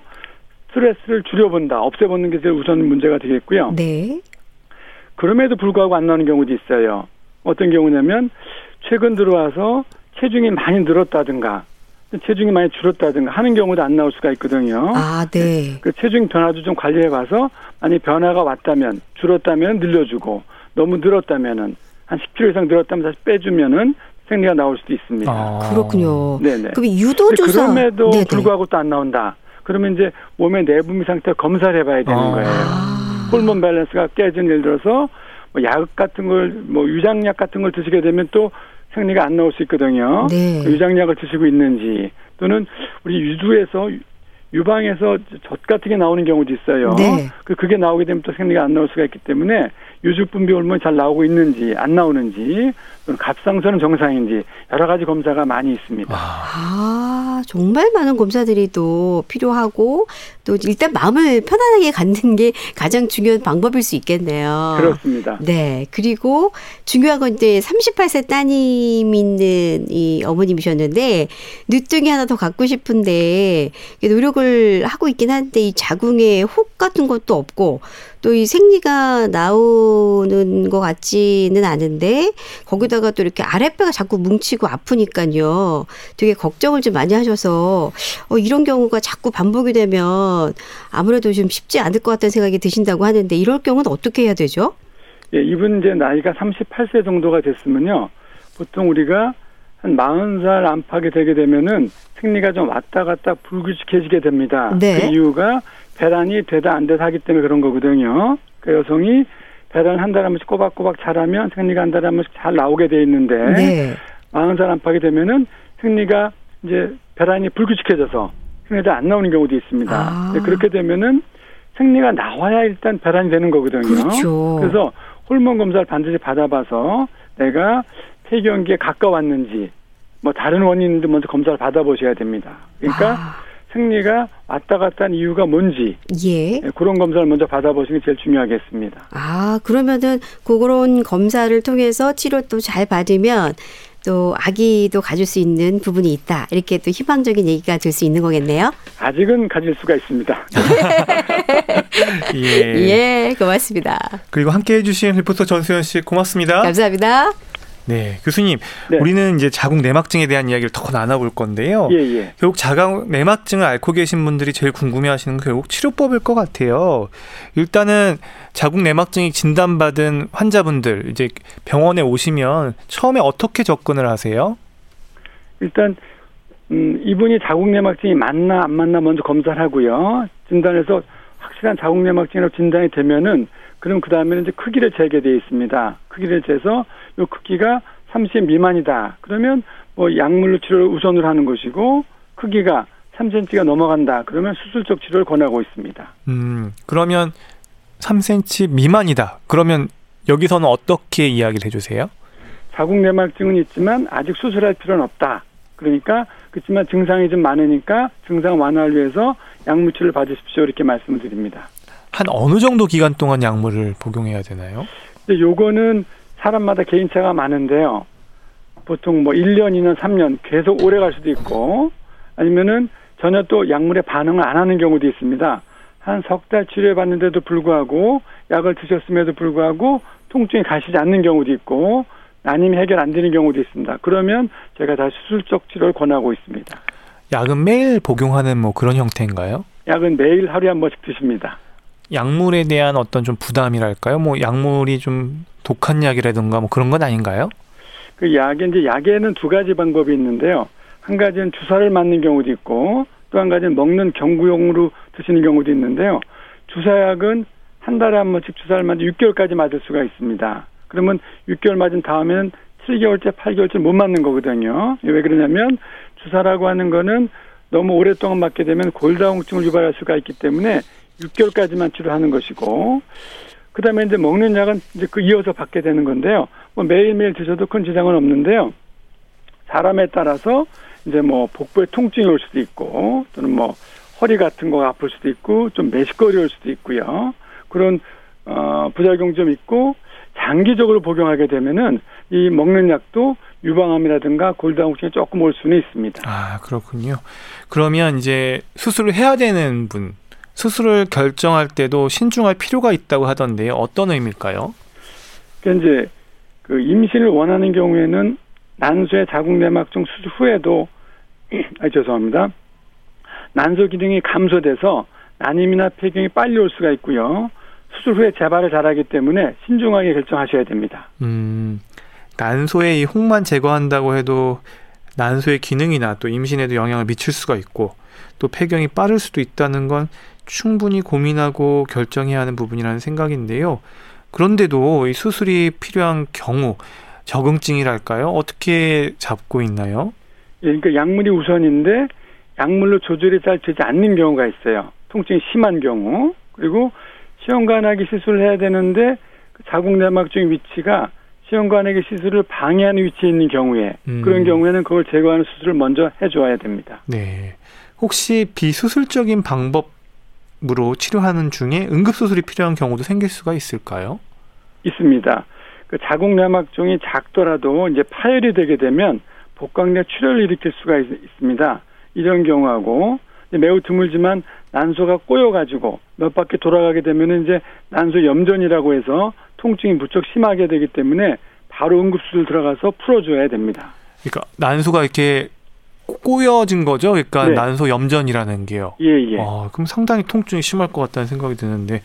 스트레스를 줄여본다, 없애보는 게 제일 우선 문제가 되겠고요. 네. 그럼에도 불구하고 안 나오는 경우도 있어요. 어떤 경우냐면 최근 들어와서 체중이 많이 늘었다든가 체중이 많이 줄었다든가 하는 경우도 안 나올 수가 있거든요. 아, 네. 그 체중 변화도 좀 관리해 봐서 만약 변화가 왔다면 줄었다면 늘려주고 너무 늘었다면은 한 10kg 이상 늘었다면 다시 빼주면은 생리가 나올 수도 있습니다. 아. 그렇군요. 네네. 그럼 유도 조사. 그럼에도 네네. 불구하고 또 안 나온다. 그러면 이제 몸의 내분비 상태 검사를 해봐야 되는 아. 거예요. 아. 호르몬 밸런스가 깨진 예를 들어서 뭐 약 같은 걸 뭐 유장약 같은 걸 드시게 되면 또 생리가 안 나올 수 있거든요. 네. 그 유장약을 드시고 있는지 또는 우리 유두에서 유방에서 젖 같은 게 나오는 경우도 있어요. 네. 그 그게 나오게 되면 또 생리가 안 나올 수가 있기 때문에 유주 분비 호르몬이 잘 나오고 있는지 안 나오는지 또는 갑상선은 정상인지 여러 가지 검사가 많이 있습니다. 아, 정말 많은 검사들이 또 필요하고 또 일단 마음을 편안하게 갖는 게 가장 중요한 방법일 수 있겠네요. 그렇습니다. 네. 그리고 중요한 건 이제 38세 따님 있는 이 어머님이셨는데 늦둥이 하나 더 갖고 싶은데 노력을 하고 있긴 한데 이 자궁에 혹 같은 것도 없고 또 이 생리가 나오는 것 같지는 않은데 거기다가 또 이렇게 아랫배가 자꾸 뭉치고 아프니까요. 되게 걱정을 좀 많이 하셔서 어, 이런 경우가 자꾸 반복이 되면 아무래도 좀 쉽지 않을 것 같다는 생각이 드신다고 하는데 이럴 경우는 어떻게 해야 되죠? 예, 이분 이제 나이가 38세 정도가 됐으면요. 보통 우리가 한 40살 안팎이 되게 되면은 생리가 좀 왔다 갔다 불규칙해지게 됩니다. 네. 그 이유가 배란이 되다 안 되다 하기 때문에 그런 거거든요. 그 여성이 배란 한 달에 한 번씩 꼬박꼬박 자라면 생리가 한 달에 한 번씩 잘 나오게 돼 있는데 네. 40살 안팎이 되면은 생리가 이제 배란이 불규칙해져서 생리가 안 나오는 경우도 있습니다. 아. 네, 그렇게 되면은 생리가 나와야 일단 배란이 되는 거거든요. 그렇죠. 그래서 호르몬 검사를 반드시 받아봐서 내가 폐경기에 가까웠는지 뭐 다른 원인도 먼저 검사를 받아보셔야 됩니다. 그러니까 아, 생리가 왔다 갔다 한 이유가 뭔지 예. 예, 그런 검사를 먼저 받아보시는 게 제일 중요하겠습니다. 아, 그러면은 그런 검사를 통해서 치료 또잘 받으면 또 아기도 가질 수 있는 부분이 있다. 이렇게 또 희망적인 얘기가 될 수 있는 거겠네요. 아직은 가질 수가 있습니다. 예. 예, 고맙습니다. 그리고 함께 해 주신 리포터 전수현 씨 고맙습니다. 감사합니다. 네, 교수님. 네. 우리는 이제 자궁 내막증에 대한 이야기를 더 나눠볼 건데요. 예, 예. 결국 자궁 내막증을 앓고 계신 분들이 제일 궁금해하시는 건 결국 치료법일 것 같아요. 일단은 자궁 내막증이 진단받은 환자분들 이제 병원에 오시면 처음에 어떻게 접근을 하세요? 일단 음, 이분이 자궁내막증이 맞나 안 맞나 먼저 검사를 하고요. 진단해서 확실한 자궁내막증이라고 진단이 되면은 그럼 그 다음에는 이제 크기를 재게 돼 있습니다. 크기를 재서 요 크기가 30 미만이다. 그러면 뭐 약물로 치료를 우선으로 하는 것이고 크기가 3cm가 넘어간다. 그러면 수술적 치료를 권하고 있습니다. 음, 그러면 3cm 미만이다. 그러면 여기서는 어떻게 이야기를 해주세요? 자궁 내막증은 있지만 아직 수술할 필요는 없다. 그러니까 그렇지만 증상이 좀 많으니까 증상 완화를 위해서 약물 치료를 받으십시오. 이렇게 말씀을 드립니다. 한 어느 정도 기간 동안 약물을 복용해야 되나요? 근데 요거는 사람마다 개인차가 많은데요. 보통 뭐 1년, 2년, 3년 계속 오래 갈 수도 있고 아니면은 전혀 또 약물에 반응을 안 하는 경우도 있습니다. 한 석 달 치료해 봤는데도 불구하고 약을 드셨음에도 불구하고 통증이 가시지 않는 경우도 있고 난임이 해결 안 되는 경우도 있습니다. 그러면 제가 다시 수술적 치료를 권하고 있습니다. 약은 매일 복용하는 뭐 그런 형태인가요? 약은 매일 하루에 한 번씩 드십니다. 약물에 대한 어떤 좀 부담이랄까요? 뭐 약물이 좀 독한 약이라든가 뭐 그런 건 아닌가요? 그 약에 이제 약에는 두 가지 방법이 있는데요. 한 가지는 주사를 맞는 경우도 있고 또 한 가지는 먹는 경구용으로 드시는 경우도 있는데요. 주사약은 한 달에 한 번씩 주사를 맞아 6개월까지 맞을 수가 있습니다. 그러면 6개월 맞은 다음에는 7개월째, 8개월째 못 맞는 거거든요. 왜 그러냐면 주사라고 하는 거는 너무 오랫동안 맞게 되면 골다공증을 유발할 수가 있기 때문에 6개월까지만 치료하는 것이고 그다음에 이제 먹는 약은 이제 그 이어서 받게 되는 건데요. 뭐 매일매일 드셔도 큰 지장은 없는데요. 사람에 따라서 이제 뭐 복부에 통증이 올 수도 있고 또는 뭐 허리 같은 거가 아플 수도 있고 좀 매식거리 올 수도 있고요. 그런 어 부작용 좀 있고 장기적으로 복용하게 되면은 이 먹는 약도 유방암이라든가 골다공증이 조금 올 수는 있습니다. 아, 그렇군요. 그러면 이제 수술을 해야 되는 분, 수술을 결정할 때도 신중할 필요가 있다고 하던데요. 어떤 의미일까요? 그러니까 이제 그 임신을 원하는 경우에는 난소의 자궁내막증 수술 후에도 아 죄송합니다. 난소 기능이 감소돼서 난임이나 폐경이 빨리 올 수가 있고요. 수술 후에 재발을 잘하기 때문에 신중하게 결정하셔야 됩니다. 음, 난소의 이 혹만 제거한다고 해도 난소의 기능이나 또 임신에도 영향을 미칠 수가 있고 또 폐경이 빠를 수도 있다는 건 충분히 고민하고 결정해야 하는 부분이라는 생각인데요. 그런데도 이 수술이 필요한 경우 적응증이랄까요? 어떻게 잡고 있나요? 예, 그러니까 약물이 우선인데 약물로 조절이 잘 되지 않는 경우가 있어요. 통증이 심한 경우. 그리고 시험관하기 시술을 해야 되는데 그 자궁 내막증 위치가 시험관하기 시술을 방해하는 위치에 있는 경우에 음. 그런 경우에는 그걸 제거하는 수술을 먼저 해줘야 됩니다. 네. 혹시 비수술적인 방법 으로 치료하는 중에 응급수술이 필요한 경우도 생길 수가 있을까요? 있습니다. 그 자궁 내막증이 작더라도 이제 파열이 되게 되면 복강내 출혈을 일으킬 수가 있, 있습니다. 이런 경우하고 매우 드물지만 난소가 꼬여가지고 몇 바퀴 돌아가게 되면 이제 난소 염전이라고 해서 통증이 무척 심하게 되기 때문에 바로 응급수술 들어가서 풀어줘야 됩니다. 그러니까 난소가 이렇게 꼬여진 거죠. 그러니까 네. 난소 염전이라는 게요. 예, 예. 아, 그럼 상당히 통증이 심할 것 같다는 생각이 드는데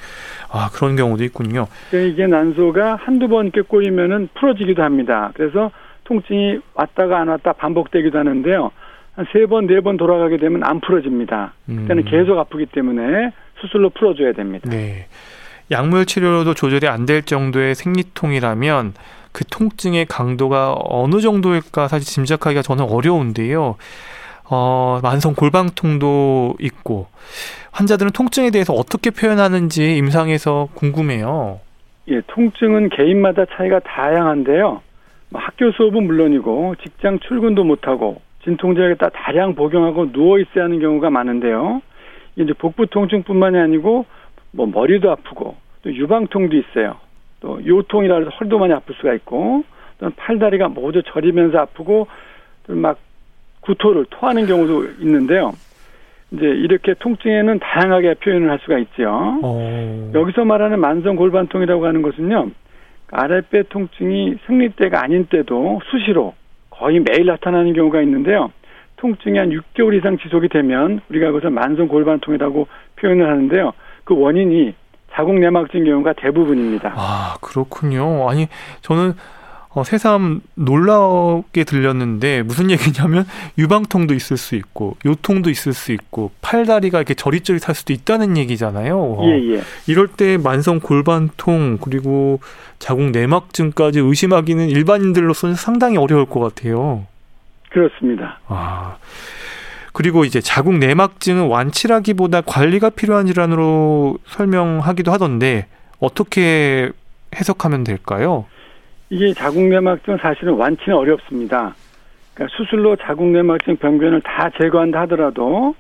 아 그런 경우도 있군요. 그러니까 이게 난소가 한두 번 이렇게 꼬이면은 풀어지기도 합니다. 그래서 통증이 왔다가 안 왔다 반복되기도 하는데요. 한 세 번, 네 번 돌아가게 되면 안 풀어집니다. 음. 그때는 계속 아프기 때문에 수술로 풀어줘야 됩니다. 네. 약물 치료로도 조절이 안 될 정도의 생리통이라면 그 통증의 강도가 어느 정도일까 사실 짐작하기가 저는 어려운데요. 어, 만성 골반통도 있고 환자들은 통증에 대해서 어떻게 표현하는지 임상에서 궁금해요. 예, 통증은 개인마다 차이가 다양한데요. 뭐 학교 수업은 물론이고 직장 출근도 못하고 진통제에 따라 다량 복용하고 누워 있어야 하는 경우가 많은데요. 이제 복부 통증뿐만이 아니고 뭐 머리도 아프고 또 유방통도 있어요. 또 요통이라 해서 허리도 많이 아플 수가 있고 또는 팔다리가 모두 저리면서 아프고 또막 구토를 토하는 경우도 있는데요. 이제 이렇게 통증에는 다양하게 표현을 할 수가 있죠. 어. 여기서 말하는 만성 골반통이라고 하는 것은요. 아랫배 통증이 생리 때가 아닌 때도 수시로 거의 매일 나타나는 경우가 있는데요. 통증이 한 6개월 이상 지속이 되면 우리가 그것을 만성 골반통이라고 표현을 하는데요. 그 원인이 자궁 내막증 경우가 대부분입니다. 아, 그렇군요. 아니, 저는 어, 새삼 놀라게 들렸는데 무슨 얘기냐면 유방통도 있을 수 있고 요통도 있을 수 있고 팔다리가 이렇게 저릿저릿할 수도 있다는 얘기잖아요. 어, 예, 예. 이럴 때 만성 골반통 그리고 자궁 내막증까지 의심하기는 일반인들로서는 상당히 어려울 것 같아요. 그렇습니다. 아. 그리고 이제 자궁 내막증은 완치라기보다 관리가 필요한 질환으로 설명하기도 하던데 어떻게 해석하면 될까요? 이게 자궁내막증 사실은 완치는 어렵습니다. 그러니까 수술로 자궁내막증 병변을 다 제거한다 하더라도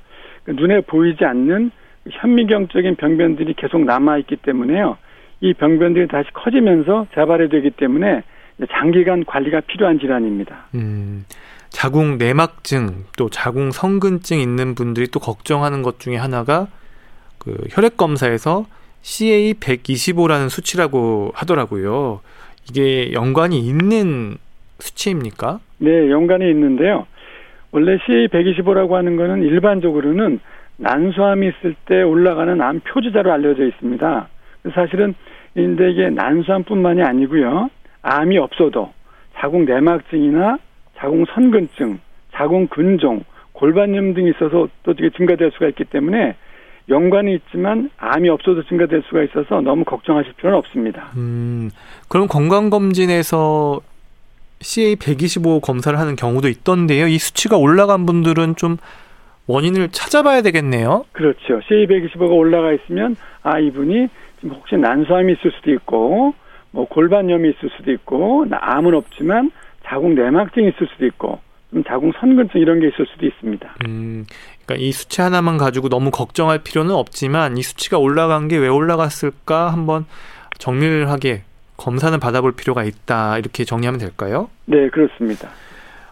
그 눈에 보이지 않는 현미경적인 병변들이 계속 남아 있기 때문에요. 이 병변들이 다시 커지면서 재발이 되기 때문에 장기간 관리가 필요한 질환입니다. 음, 자궁 내막증 또 자궁 성근증 있는 분들이 또 걱정하는 것 중에 하나가 그 혈액 검사에서 CA 125라는 수치라고 하더라고요. 이게 연관이 있는 수치입니까? 네, 연관이 있는데요. 원래 CA125라고 하는 거는 일반적으로는 난소암이 있을 때 올라가는 암 표지자로 알려져 있습니다. 사실은 근데 이게 난소암뿐만이 아니고요. 암이 없어도 자궁 내막증이나 자궁 선근증, 자궁 근종, 골반염 등이 있어서 또 이게 증가될 수가 있기 때문에 연관이 있지만 암이 없어도 증가될 수가 있어서 너무 걱정하실 필요는 없습니다. 음, 그럼 건강검진에서 CA 125 검사를 하는 경우도 있던데요. 이 수치가 올라간 분들은 좀 원인을 찾아봐야 되겠네요. 그렇죠. CA125가 올라가 있으면 아 이분이 지금 혹시 난소암이 있을 수도 있고 뭐 골반염이 있을 수도 있고 나- 암은 없지만 자궁 내막증이 있을 수도 있고 좀 자궁 선근증 이런 게 있을 수도 있습니다. 음, 그러니까 이 수치 하나만 가지고 너무 걱정할 필요는 없지만 이 수치가 올라간 게 왜 올라갔을까 한번 정밀하게 검사는 받아볼 필요가 있다 이렇게 정리하면 될까요? 네, 그렇습니다.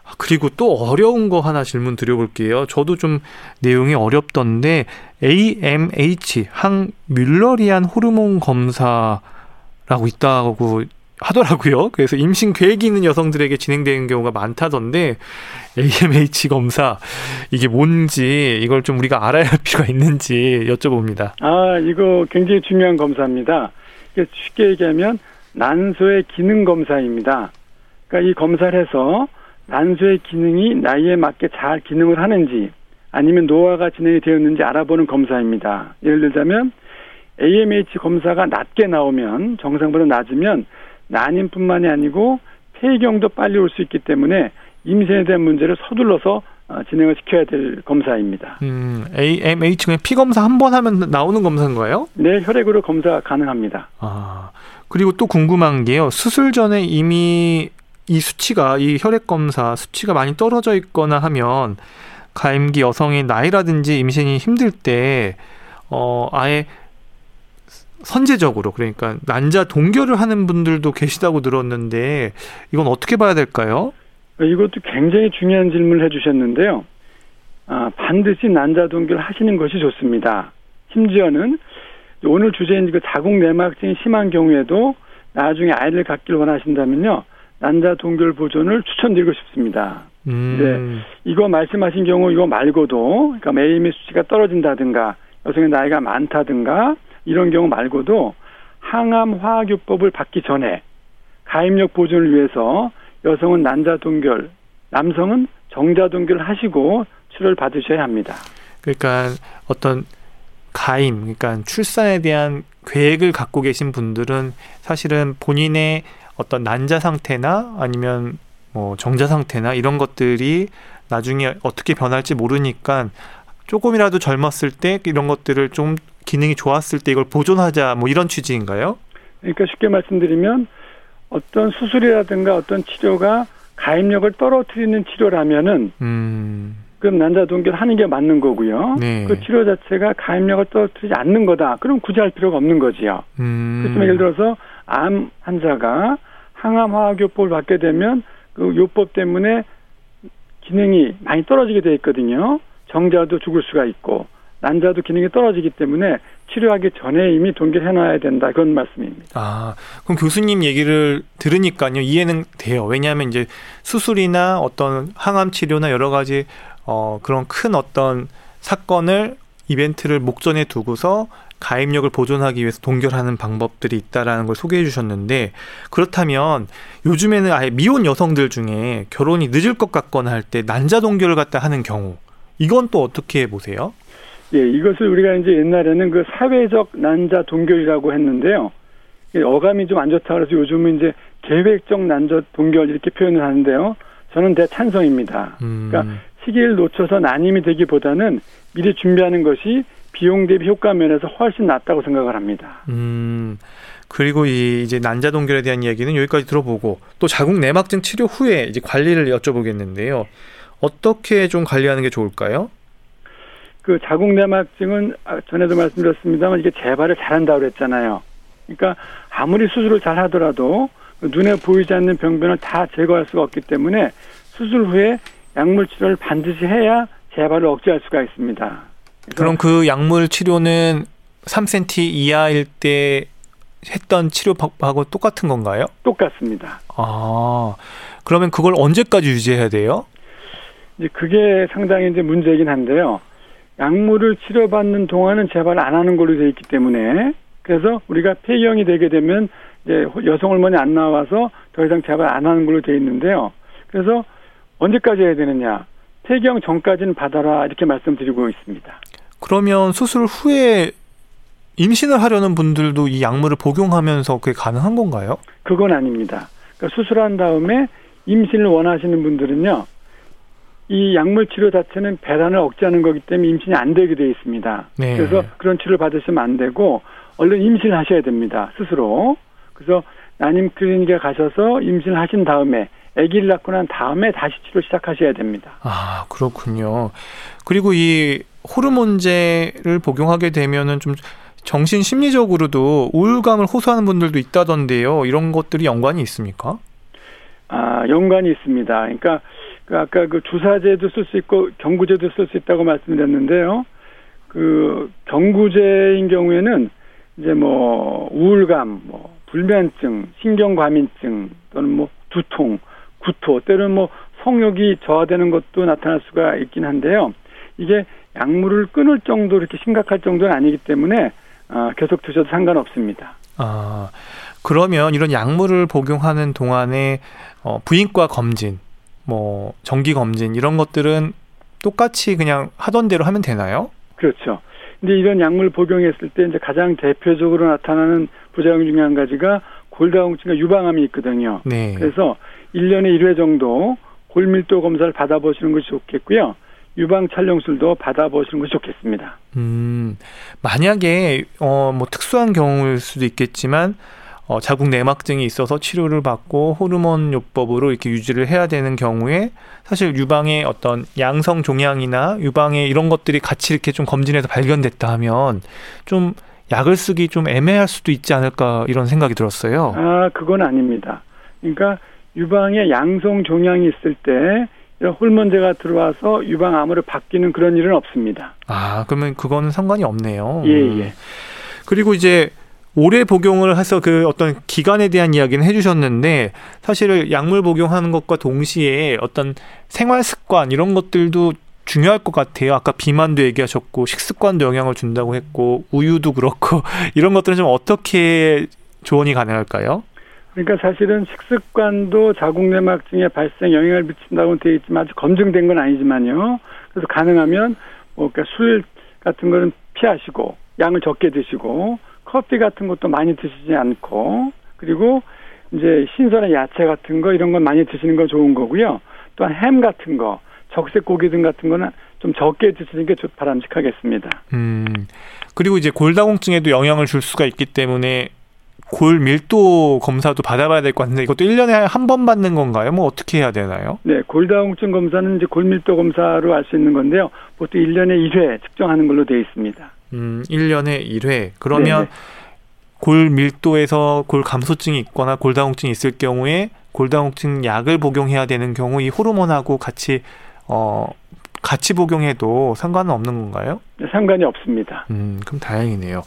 아, 그리고 또 어려운 거 하나 질문 드려볼게요. 저도 좀 내용이 어렵던데 AMH 항뮬러리안 호르몬 검사라고 있다고 하더라고요. 그래서 임신 계획이 있는 여성들에게 진행되는 경우가 많다던데 AMH 검사 이게 뭔지 이걸 좀 우리가 알아야 할 필요가 있는지 여쭤봅니다. 아, 이거 굉장히 중요한 검사입니다. 쉽게 얘기하면 난소의 기능 검사입니다. 그러니까 이 검사를 해서 난소의 기능이 나이에 맞게 잘 기능을 하는지 아니면 노화가 진행이 되었는지 알아보는 검사입니다. 예를 들자면 AMH 검사가 낮게 나오면 정상보다 낮으면 난임뿐만이 아니고 폐경도 빨리 올 수 있기 때문에 임신에 대한 문제를 서둘러서 어, 진행을 시켜야 될 검사입니다. 음, AMH 그냥 피 검사 한 번 하면 나오는 검사인 거예요? 네, 혈액으로 검사 가능합니다. 아, 그리고 또 궁금한 게요. 수술 전에 이미 이 수치가 이 혈액 검사 수치가 많이 떨어져 있거나 하면 가임기 여성의 나이라든지 임신이 힘들 때 어, 아예 선제적으로 그러니까 난자 동결을 하는 분들도 계시다고 들었는데 이건 어떻게 봐야 될까요? 이것도 굉장히 중요한 질문을 해주셨는데요. 아, 반드시 난자 동결 하시는 것이 좋습니다. 심지어는 오늘 주제인 그 자궁 내막증이 심한 경우에도 나중에 아이를 갖기를 원하신다면요. 난자 동결 보존을 추천드리고 싶습니다. 음, 네. 이거 말씀하신 경우 이거 말고도 그러니까 AM의 수치가 떨어진다든가 여성의 나이가 많다든가 이런 경우 말고도 항암 화학요법을 받기 전에 가임력 보존을 위해서 여성은 난자 동결, 남성은 정자 동결 하시고 치료를 받으셔야 합니다. 그러니까 어떤 가임, 그러니까 출산에 대한 계획을 갖고 계신 분들은 사실은 본인의 어떤 난자 상태나 아니면 뭐 정자 상태나 이런 것들이 나중에 어떻게 변할지 모르니까 조금이라도 젊었을 때 이런 것들을 좀 기능이 좋았을 때 이걸 보존하자 뭐 이런 취지인가요? 그러니까 쉽게 말씀드리면 어떤 수술이라든가 어떤 치료가 가임력을 떨어뜨리는 치료라면은 음, 그럼 난자 동결 하는 게 맞는 거고요. 네. 그 치료 자체가 가임력을 떨어뜨리지 않는 거다. 그럼 굳이 할 필요가 없는 거지요. 음, 그렇지만 예를 들어서 암 환자가 항암 화학요법을 받게 되면 그 요법 때문에 기능이 많이 떨어지게 돼 있거든요. 정자도 죽을 수가 있고 난자도 기능이 떨어지기 때문에 치료하기 전에 이미 동결해 놔야 된다 그런 말씀입니다. 아, 그럼 교수님 얘기를 들으니까요 이해는 돼요. 왜냐하면 이제 수술이나 어떤 항암 치료나 여러 가지 어 그런 큰 어떤 사건을 이벤트를 목전에 두고서 가입력을 보존하기 위해서 동결하는 방법들이 있다라는 걸 소개해 주셨는데 그렇다면 요즘에는 아예 미혼 여성들 중에 결혼이 늦을 것 같거나 할 때 난자 동결을 갖다 하는 경우 이건 또 어떻게 보세요? 예, 이것을 우리가 이제 옛날에는 그 사회적 난자 동결이라고 했는데요. 이 어감이 좀 안 좋다 그래서 요즘은 이제 계획적 난자 동결 이렇게 표현을 하는데요. 저는 대찬성입니다. 음, 그러니까 시기를 놓쳐서 난임이 되기보다는 미리 준비하는 것이 비용 대비 효과 면에서 훨씬 낫다고 생각을 합니다. 음, 그리고 이 이제 난자 동결에 대한 이야기는 여기까지 들어보고 또 자궁 내막증 치료 후에 이제 관리를 여쭤보겠는데요. 어떻게 좀 관리하는 게 좋을까요? 그 자궁 내막증은 아, 전에도 말씀드렸습니다만 이게 재발을 잘한다고 그랬잖아요. 그러니까 아무리 수술을 잘 하더라도 그 눈에 보이지 않는 병변을 다 제거할 수가 없기 때문에 수술 후에 약물 치료를 반드시 해야 재발을 억제할 수가 있습니다. 그럼 그 약물 치료는 3cm 이하일 때 했던 치료하고 똑같은 건가요? 똑같습니다. 아, 그러면 그걸 언제까지 유지해야 돼요? 이제 그게 상당히 이제 문제이긴 한데요. 약물을 치료받는 동안은 재발 안 하는 걸로 되어 있기 때문에 그래서 우리가 폐경이 되게 되면 이제 여성 호르몬이 안 나와서 더 이상 재발 안 하는 걸로 되어 있는데요. 그래서 언제까지 해야 되느냐? 폐경 전까지는 받아라 이렇게 말씀드리고 있습니다. 그러면 수술 후에 임신을 하려는 분들도 이 약물을 복용하면서 그게 가능한 건가요? 그건 아닙니다. 그러니까 수술한 다음에 임신을 원하시는 분들은요. 이 약물 치료 자체는 배란을 억제하는 거기 때문에 임신이 안 되게 되어 있습니다. 네. 그래서 그런 치료를 받으시면 안 되고 얼른 임신을 하셔야 됩니다. 스스로. 그래서 난임 클리닉에 가셔서 임신을 하신 다음에 아기를 낳고 난 다음에 다시 치료 시작하셔야 됩니다. 아, 그렇군요. 그리고 이 호르몬제를 복용하게 되면은 좀 정신 심리적으로도 우울감을 호소하는 분들도 있다던데요. 이런 것들이 연관이 있습니까? 아, 연관이 있습니다. 그러니까 그 아까 그 주사제도 쓸 수 있고 경구제도 쓸 수 있다고 말씀드렸는데요. 그 경구제인 경우에는 이제 뭐 우울감, 뭐 불면증, 신경과민증 또는 뭐 두통, 구토, 때로는 뭐 성욕이 저하되는 것도 나타날 수가 있긴 한데요. 이게 약물을 끊을 정도 이렇게 심각할 정도는 아니기 때문에 아, 계속 드셔도 상관없습니다. 아, 그러면 이런 약물을 복용하는 동안에 어, 부인과 검진, 뭐 정기 검진 이런 것들은 똑같이 그냥 하던 대로 하면 되나요? 그렇죠. 근데 이런 약물 복용했을 때 이제 가장 대표적으로 나타나는 부작용 중에 한 가지가 골다공증과 유방암이 있거든요. 네. 그래서 1년에 1회 정도 골밀도 검사를 받아보시는 것이 좋겠고요. 유방 촬영술도 받아보시는 것이 좋겠습니다. 음, 만약에 어 뭐 특수한 경우일 수도 있겠지만 어, 자궁 내막증이 있어서 치료를 받고 호르몬 요법으로 이렇게 유지를 해야 되는 경우에 사실 유방의 어떤 양성 종양이나 유방의 이런 것들이 같이 이렇게 좀 검진해서 발견됐다 하면 좀 약을 쓰기 좀 애매할 수도 있지 않을까 이런 생각이 들었어요. 아, 그건 아닙니다. 그러니까 유방에 양성 종양이 있을 때 이런 호르몬제가 들어와서 유방암으로 바뀌는 그런 일은 없습니다. 아, 그러면 그거는 상관이 없네요. 예, 음. 예. 그리고 이제 오래 복용을 해서 그 어떤 기간에 대한 이야기는 해주셨는데 사실 약물 복용하는 것과 동시에 어떤 생활 습관 이런 것들도 중요할 것 같아요. 아까 비만도 얘기하셨고 식습관도 영향을 준다고 했고 우유도 그렇고 이런 것들은 좀 어떻게 조언이 가능할까요? 그러니까 사실은 식습관도 자궁내막증의 발생 영향을 미친다고 되어 있지만 아직 검증된 건 아니지만요. 그래서 가능하면 뭐 그러니까 술 같은 거는 피하시고 양을 적게 드시고 커피 같은 것도 많이 드시지 않고 그리고 이제 신선한 야채 같은 거 이런 건 많이 드시는 거 좋은 거고요. 또한 햄 같은 거, 적색 고기 등 같은 거는 좀 적게 드시는 게 좋- 바람직하겠습니다. 음 그리고 이제 골다공증에도 영향을 줄 수가 있기 때문에 골 밀도 검사도 받아봐야 될 것 같은데 이것도 1년에 한 번 받는 건가요? 뭐 어떻게 해야 되나요? 네, 골다공증 검사는 이제 골밀도 검사로 알 수 있는 건데요. 보통 1년에 1회 측정하는 걸로 되어 있습니다. 음, 1년에 1회. 그러면 네네. 골 밀도에서 골 감소증이 있거나 골다공증이 있을 경우에 골다공증 약을 복용해야 되는 경우 이 호르몬하고 같이 어 같이 복용해도 상관은 없는 건가요? 네, 상관이 없습니다. 음, 그럼 다행이네요.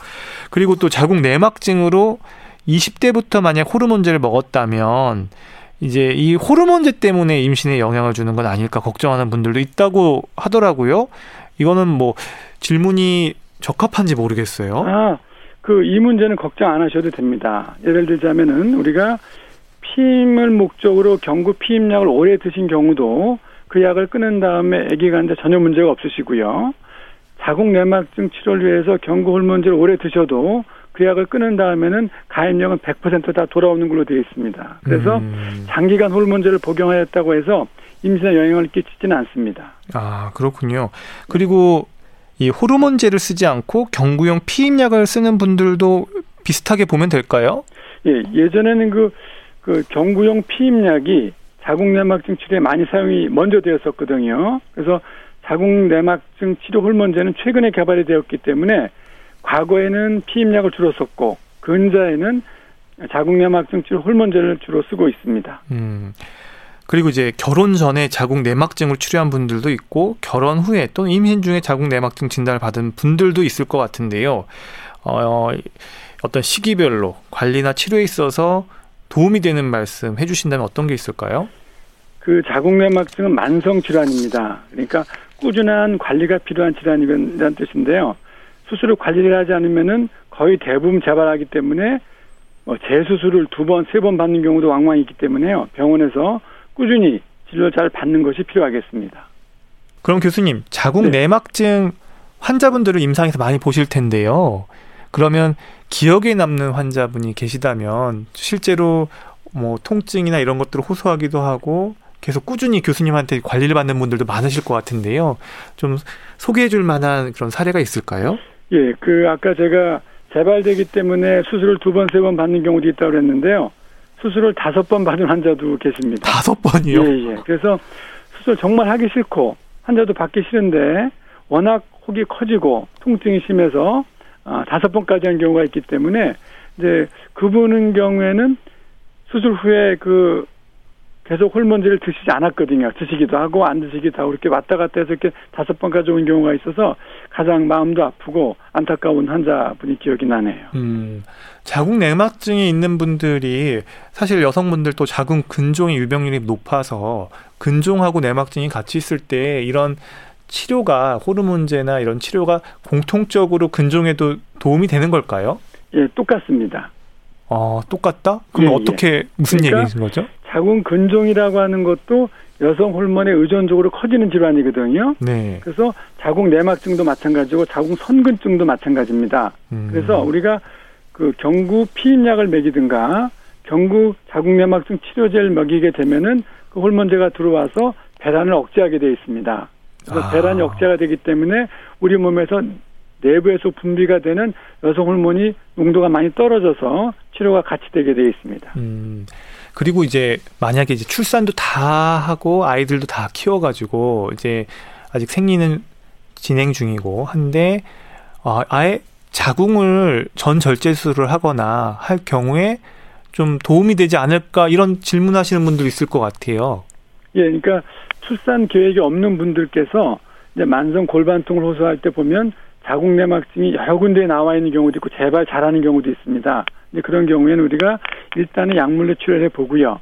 그리고 또 자궁 내막증으로 20대부터 만약 호르몬제를 먹었다면 이제 이 호르몬제 때문에 임신에 영향을 주는 건 아닐까 걱정하는 분들도 있다고 하더라고요. 이거는 뭐 질문이 적합한지 모르겠어요. 아, 그 이 문제는 걱정 안 하셔도 됩니다. 예를 들자면은 우리가 피임을 목적으로 경구 피임약을 오래 드신 경우도 그 약을 끊은 다음에 아기가 이제 전혀 문제가 없으시고요. 자궁 내막증 치료를 위해서 경구 호르몬제를 오래 드셔도 그 약을 끊은 다음에는 가입력은 100%다 돌아오는 걸로 되어 있습니다. 그래서 음, 장기간 호르몬제를 복용하였다고 해서 임신에 영향을 끼치지는 않습니다. 아 그렇군요. 그리고 이 호르몬제를 쓰지 않고 경구용 피임약을 쓰는 분들도 비슷하게 보면 될까요? 예, 예전에는 그, 그 경구용 피임약이 자궁내막증 치료에 많이 사용이 먼저 되었었거든요. 그래서 자궁내막증 치료 호르몬제는 최근에 개발이 되었기 때문에 과거에는 피임약을 주로 썼고 근자에는 자궁내막증 치료 호르몬제를 주로 쓰고 있습니다. 음. 그리고 이제 결혼 전에 자궁 내막증을 치료한 분들도 있고 결혼 후에 또는 임신 중에 자궁 내막증 진단을 받은 분들도 있을 것 같은데요. 어, 어떤 시기별로 관리나 치료에 있어서 도움이 되는 말씀 해주신다면 어떤 게 있을까요? 그 자궁내막증은 만성 질환입니다. 그러니까 꾸준한 관리가 필요한 질환이라는 뜻인데요. 수술을 관리를 하지 않으면은 거의 대부분 재발하기 때문에 뭐 재수술을 두 번, 세 번 받는 경우도 왕왕 있기 때문에요. 병원에서 꾸준히 진료 잘 받는 것이 필요하겠습니다. 그럼 교수님, 자궁 네. 내막증 환자분들을 임상에서 많이 보실 텐데요. 그러면 기억에 남는 환자분이 계시다면 실제로 뭐 통증이나 이런 것들을 호소하기도 하고 계속 꾸준히 교수님한테 관리를 받는 분들도 많으실 것 같은데요. 좀 소개해 줄 만한 그런 사례가 있을까요? 예, 그 아까 제가 재발되기 때문에 수술을 두 번, 세 번 받는 경우도 있다고 그랬는데요. 수술을 다섯 번 받은 환자도 계십니다. 다섯 번이요? 예, 예. 그래서 수술 정말 하기 싫고 환자도 받기 싫은데 워낙 혹이 커지고 통증이 심해서 아, 다섯 번까지 한 경우가 있기 때문에 이제 그분은 경우에는 수술 후에 그 계속 호르몬제를 드시지 않았거든요. 드시기도 하고 안 드시기도 하고 이렇게 왔다 갔다 해서 이렇게 다섯 번까지 온 경우가 있어서 가장 마음도 아프고 안타까운 환자분이 기억이 나네요. 음, 자궁 내막증이 있는 분들이 사실 여성분들 또 자궁 근종의 유병률이 높아서 근종하고 내막증이 같이 있을 때 이런 치료가 호르몬제나 이런 치료가 공통적으로 근종에도 도움이 되는 걸까요? 예, 똑같습니다. 어, 똑같다? 그럼 예, 예. 어떻게 무슨 그러니까 얘기인 거죠? 자궁 근종이라고 하는 것도 여성 호르몬에 의존적으로 커지는 질환이거든요. 네. 그래서 자궁 내막증도 마찬가지고 자궁 선근증도 마찬가지입니다. 음. 그래서 우리가 그 경구 피임약을 먹이든가 경구 자궁 내막증 치료제를 먹이게 되면은 그 호르몬제가 들어와서 배란을 억제하게 되어 있습니다. 그래서 아. 배란이 억제가 되기 때문에 우리 몸에서 내부에서 분비가 되는 여성 호르몬이 농도가 많이 떨어져서 치료가 같이 되게 되어 있습니다. 음. 그리고 이제 만약에 이제 출산도 다 하고 아이들도 다 키워가지고 이제 아직 생리는 진행 중이고 한데 아, 아예 자궁을 전 절제술을 하거나 할 경우에 좀 도움이 되지 않을까 이런 질문하시는 분도 있을 것 같아요. 예, 그러니까 출산 계획이 없는 분들께서 이제 만성 골반통을 호소할 때 보면 자궁 내막증이 여러 군데에 나와 있는 경우도 있고 재발 잘하는 경우도 있습니다. 이제 그런 경우에는 우리가 일단은 약물로 치료를 해 보고요.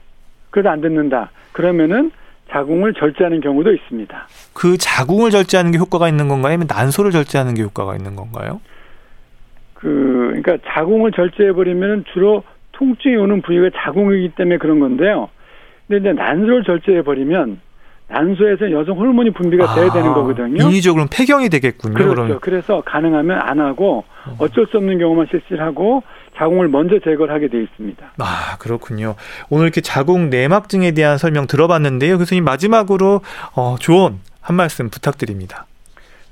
그래도 안 듣는다. 그러면은 자궁을 절제하는 경우도 있습니다. 그 자궁을 절제하는 게 효과가 있는 건가요? 아니면 난소를 절제하는 게 효과가 있는 건가요? 그 그러니까 자궁을 절제해 버리면 주로 통증이 오는 부위가 자궁이기 때문에 그런 건데요. 근데 이제 난소를 절제해 버리면 난소에서 여성 호르몬이 분비가 돼야 되는 거거든요. 아, 인위적으로 폐경이 되겠군요. 그렇죠. 그럼 그래서 가능하면 안 하고 어쩔 수 없는 경우만 실시를 하고 자궁을 먼저 제거를 하게 돼 있습니다. 아, 그렇군요. 오늘 이렇게 자궁 내막증에 대한 설명 들어봤는데요. 교수님 마지막으로 어, 조언 한 말씀 부탁드립니다.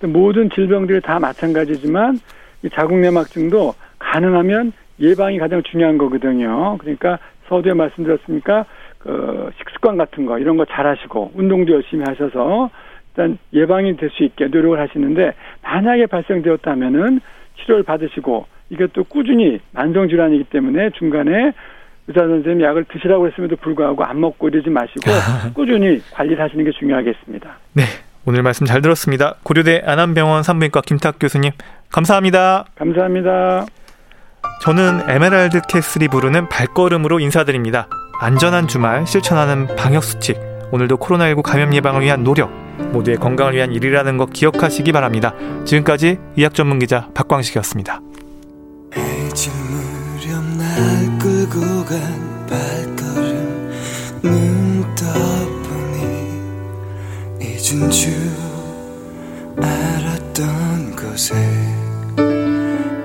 모든 질병들이 다 마찬가지지만 이 자궁 내막증도 가능하면 예방이 가장 중요한 거거든요. 그러니까 서두에 말씀드렸으니까 그 식습관 같은 거 이런 거 잘하시고 운동도 열심히 하셔서 일단 예방이 될 수 있게 노력을 하시는데 만약에 발생되었다면은 치료를 받으시고 또 꾸준히 만성 질환이기 때문에 중간에 의사 선생님 약을 드시라고 했음에도 불구하고 안 먹고 이러지 마시고 꾸준히 관리를 하시는 게 중요하겠습니다. 네. 오늘 말씀 잘 들었습니다. 고려대 안암병원 산부인과 김탁 교수님 감사합니다. 감사합니다. 저는 에메랄드 캐슬이 부르는 발걸음으로 인사드립니다. 안전한 주말 실천하는 방역 수칙. 오늘도 코로나19 감염 예방을 위한 노력. 모두의 건강을 위한 일이라는 거 기억하시기 바랍니다. 지금까지 의학 전문 기자 박광식이었습니다.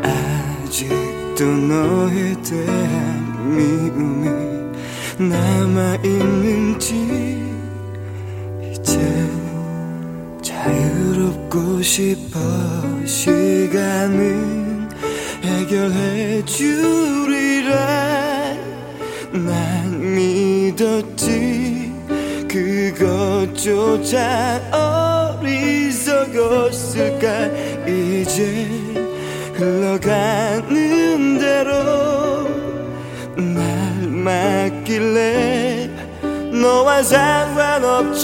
아직도 너에 대한 미움이 남아있는지 이제 자유롭고 싶어 시간은 해결해 주리라. 난 믿었지 그것조차 어리석었을까. 이제 흘러가는 대 맡길래 너와 상관없잖니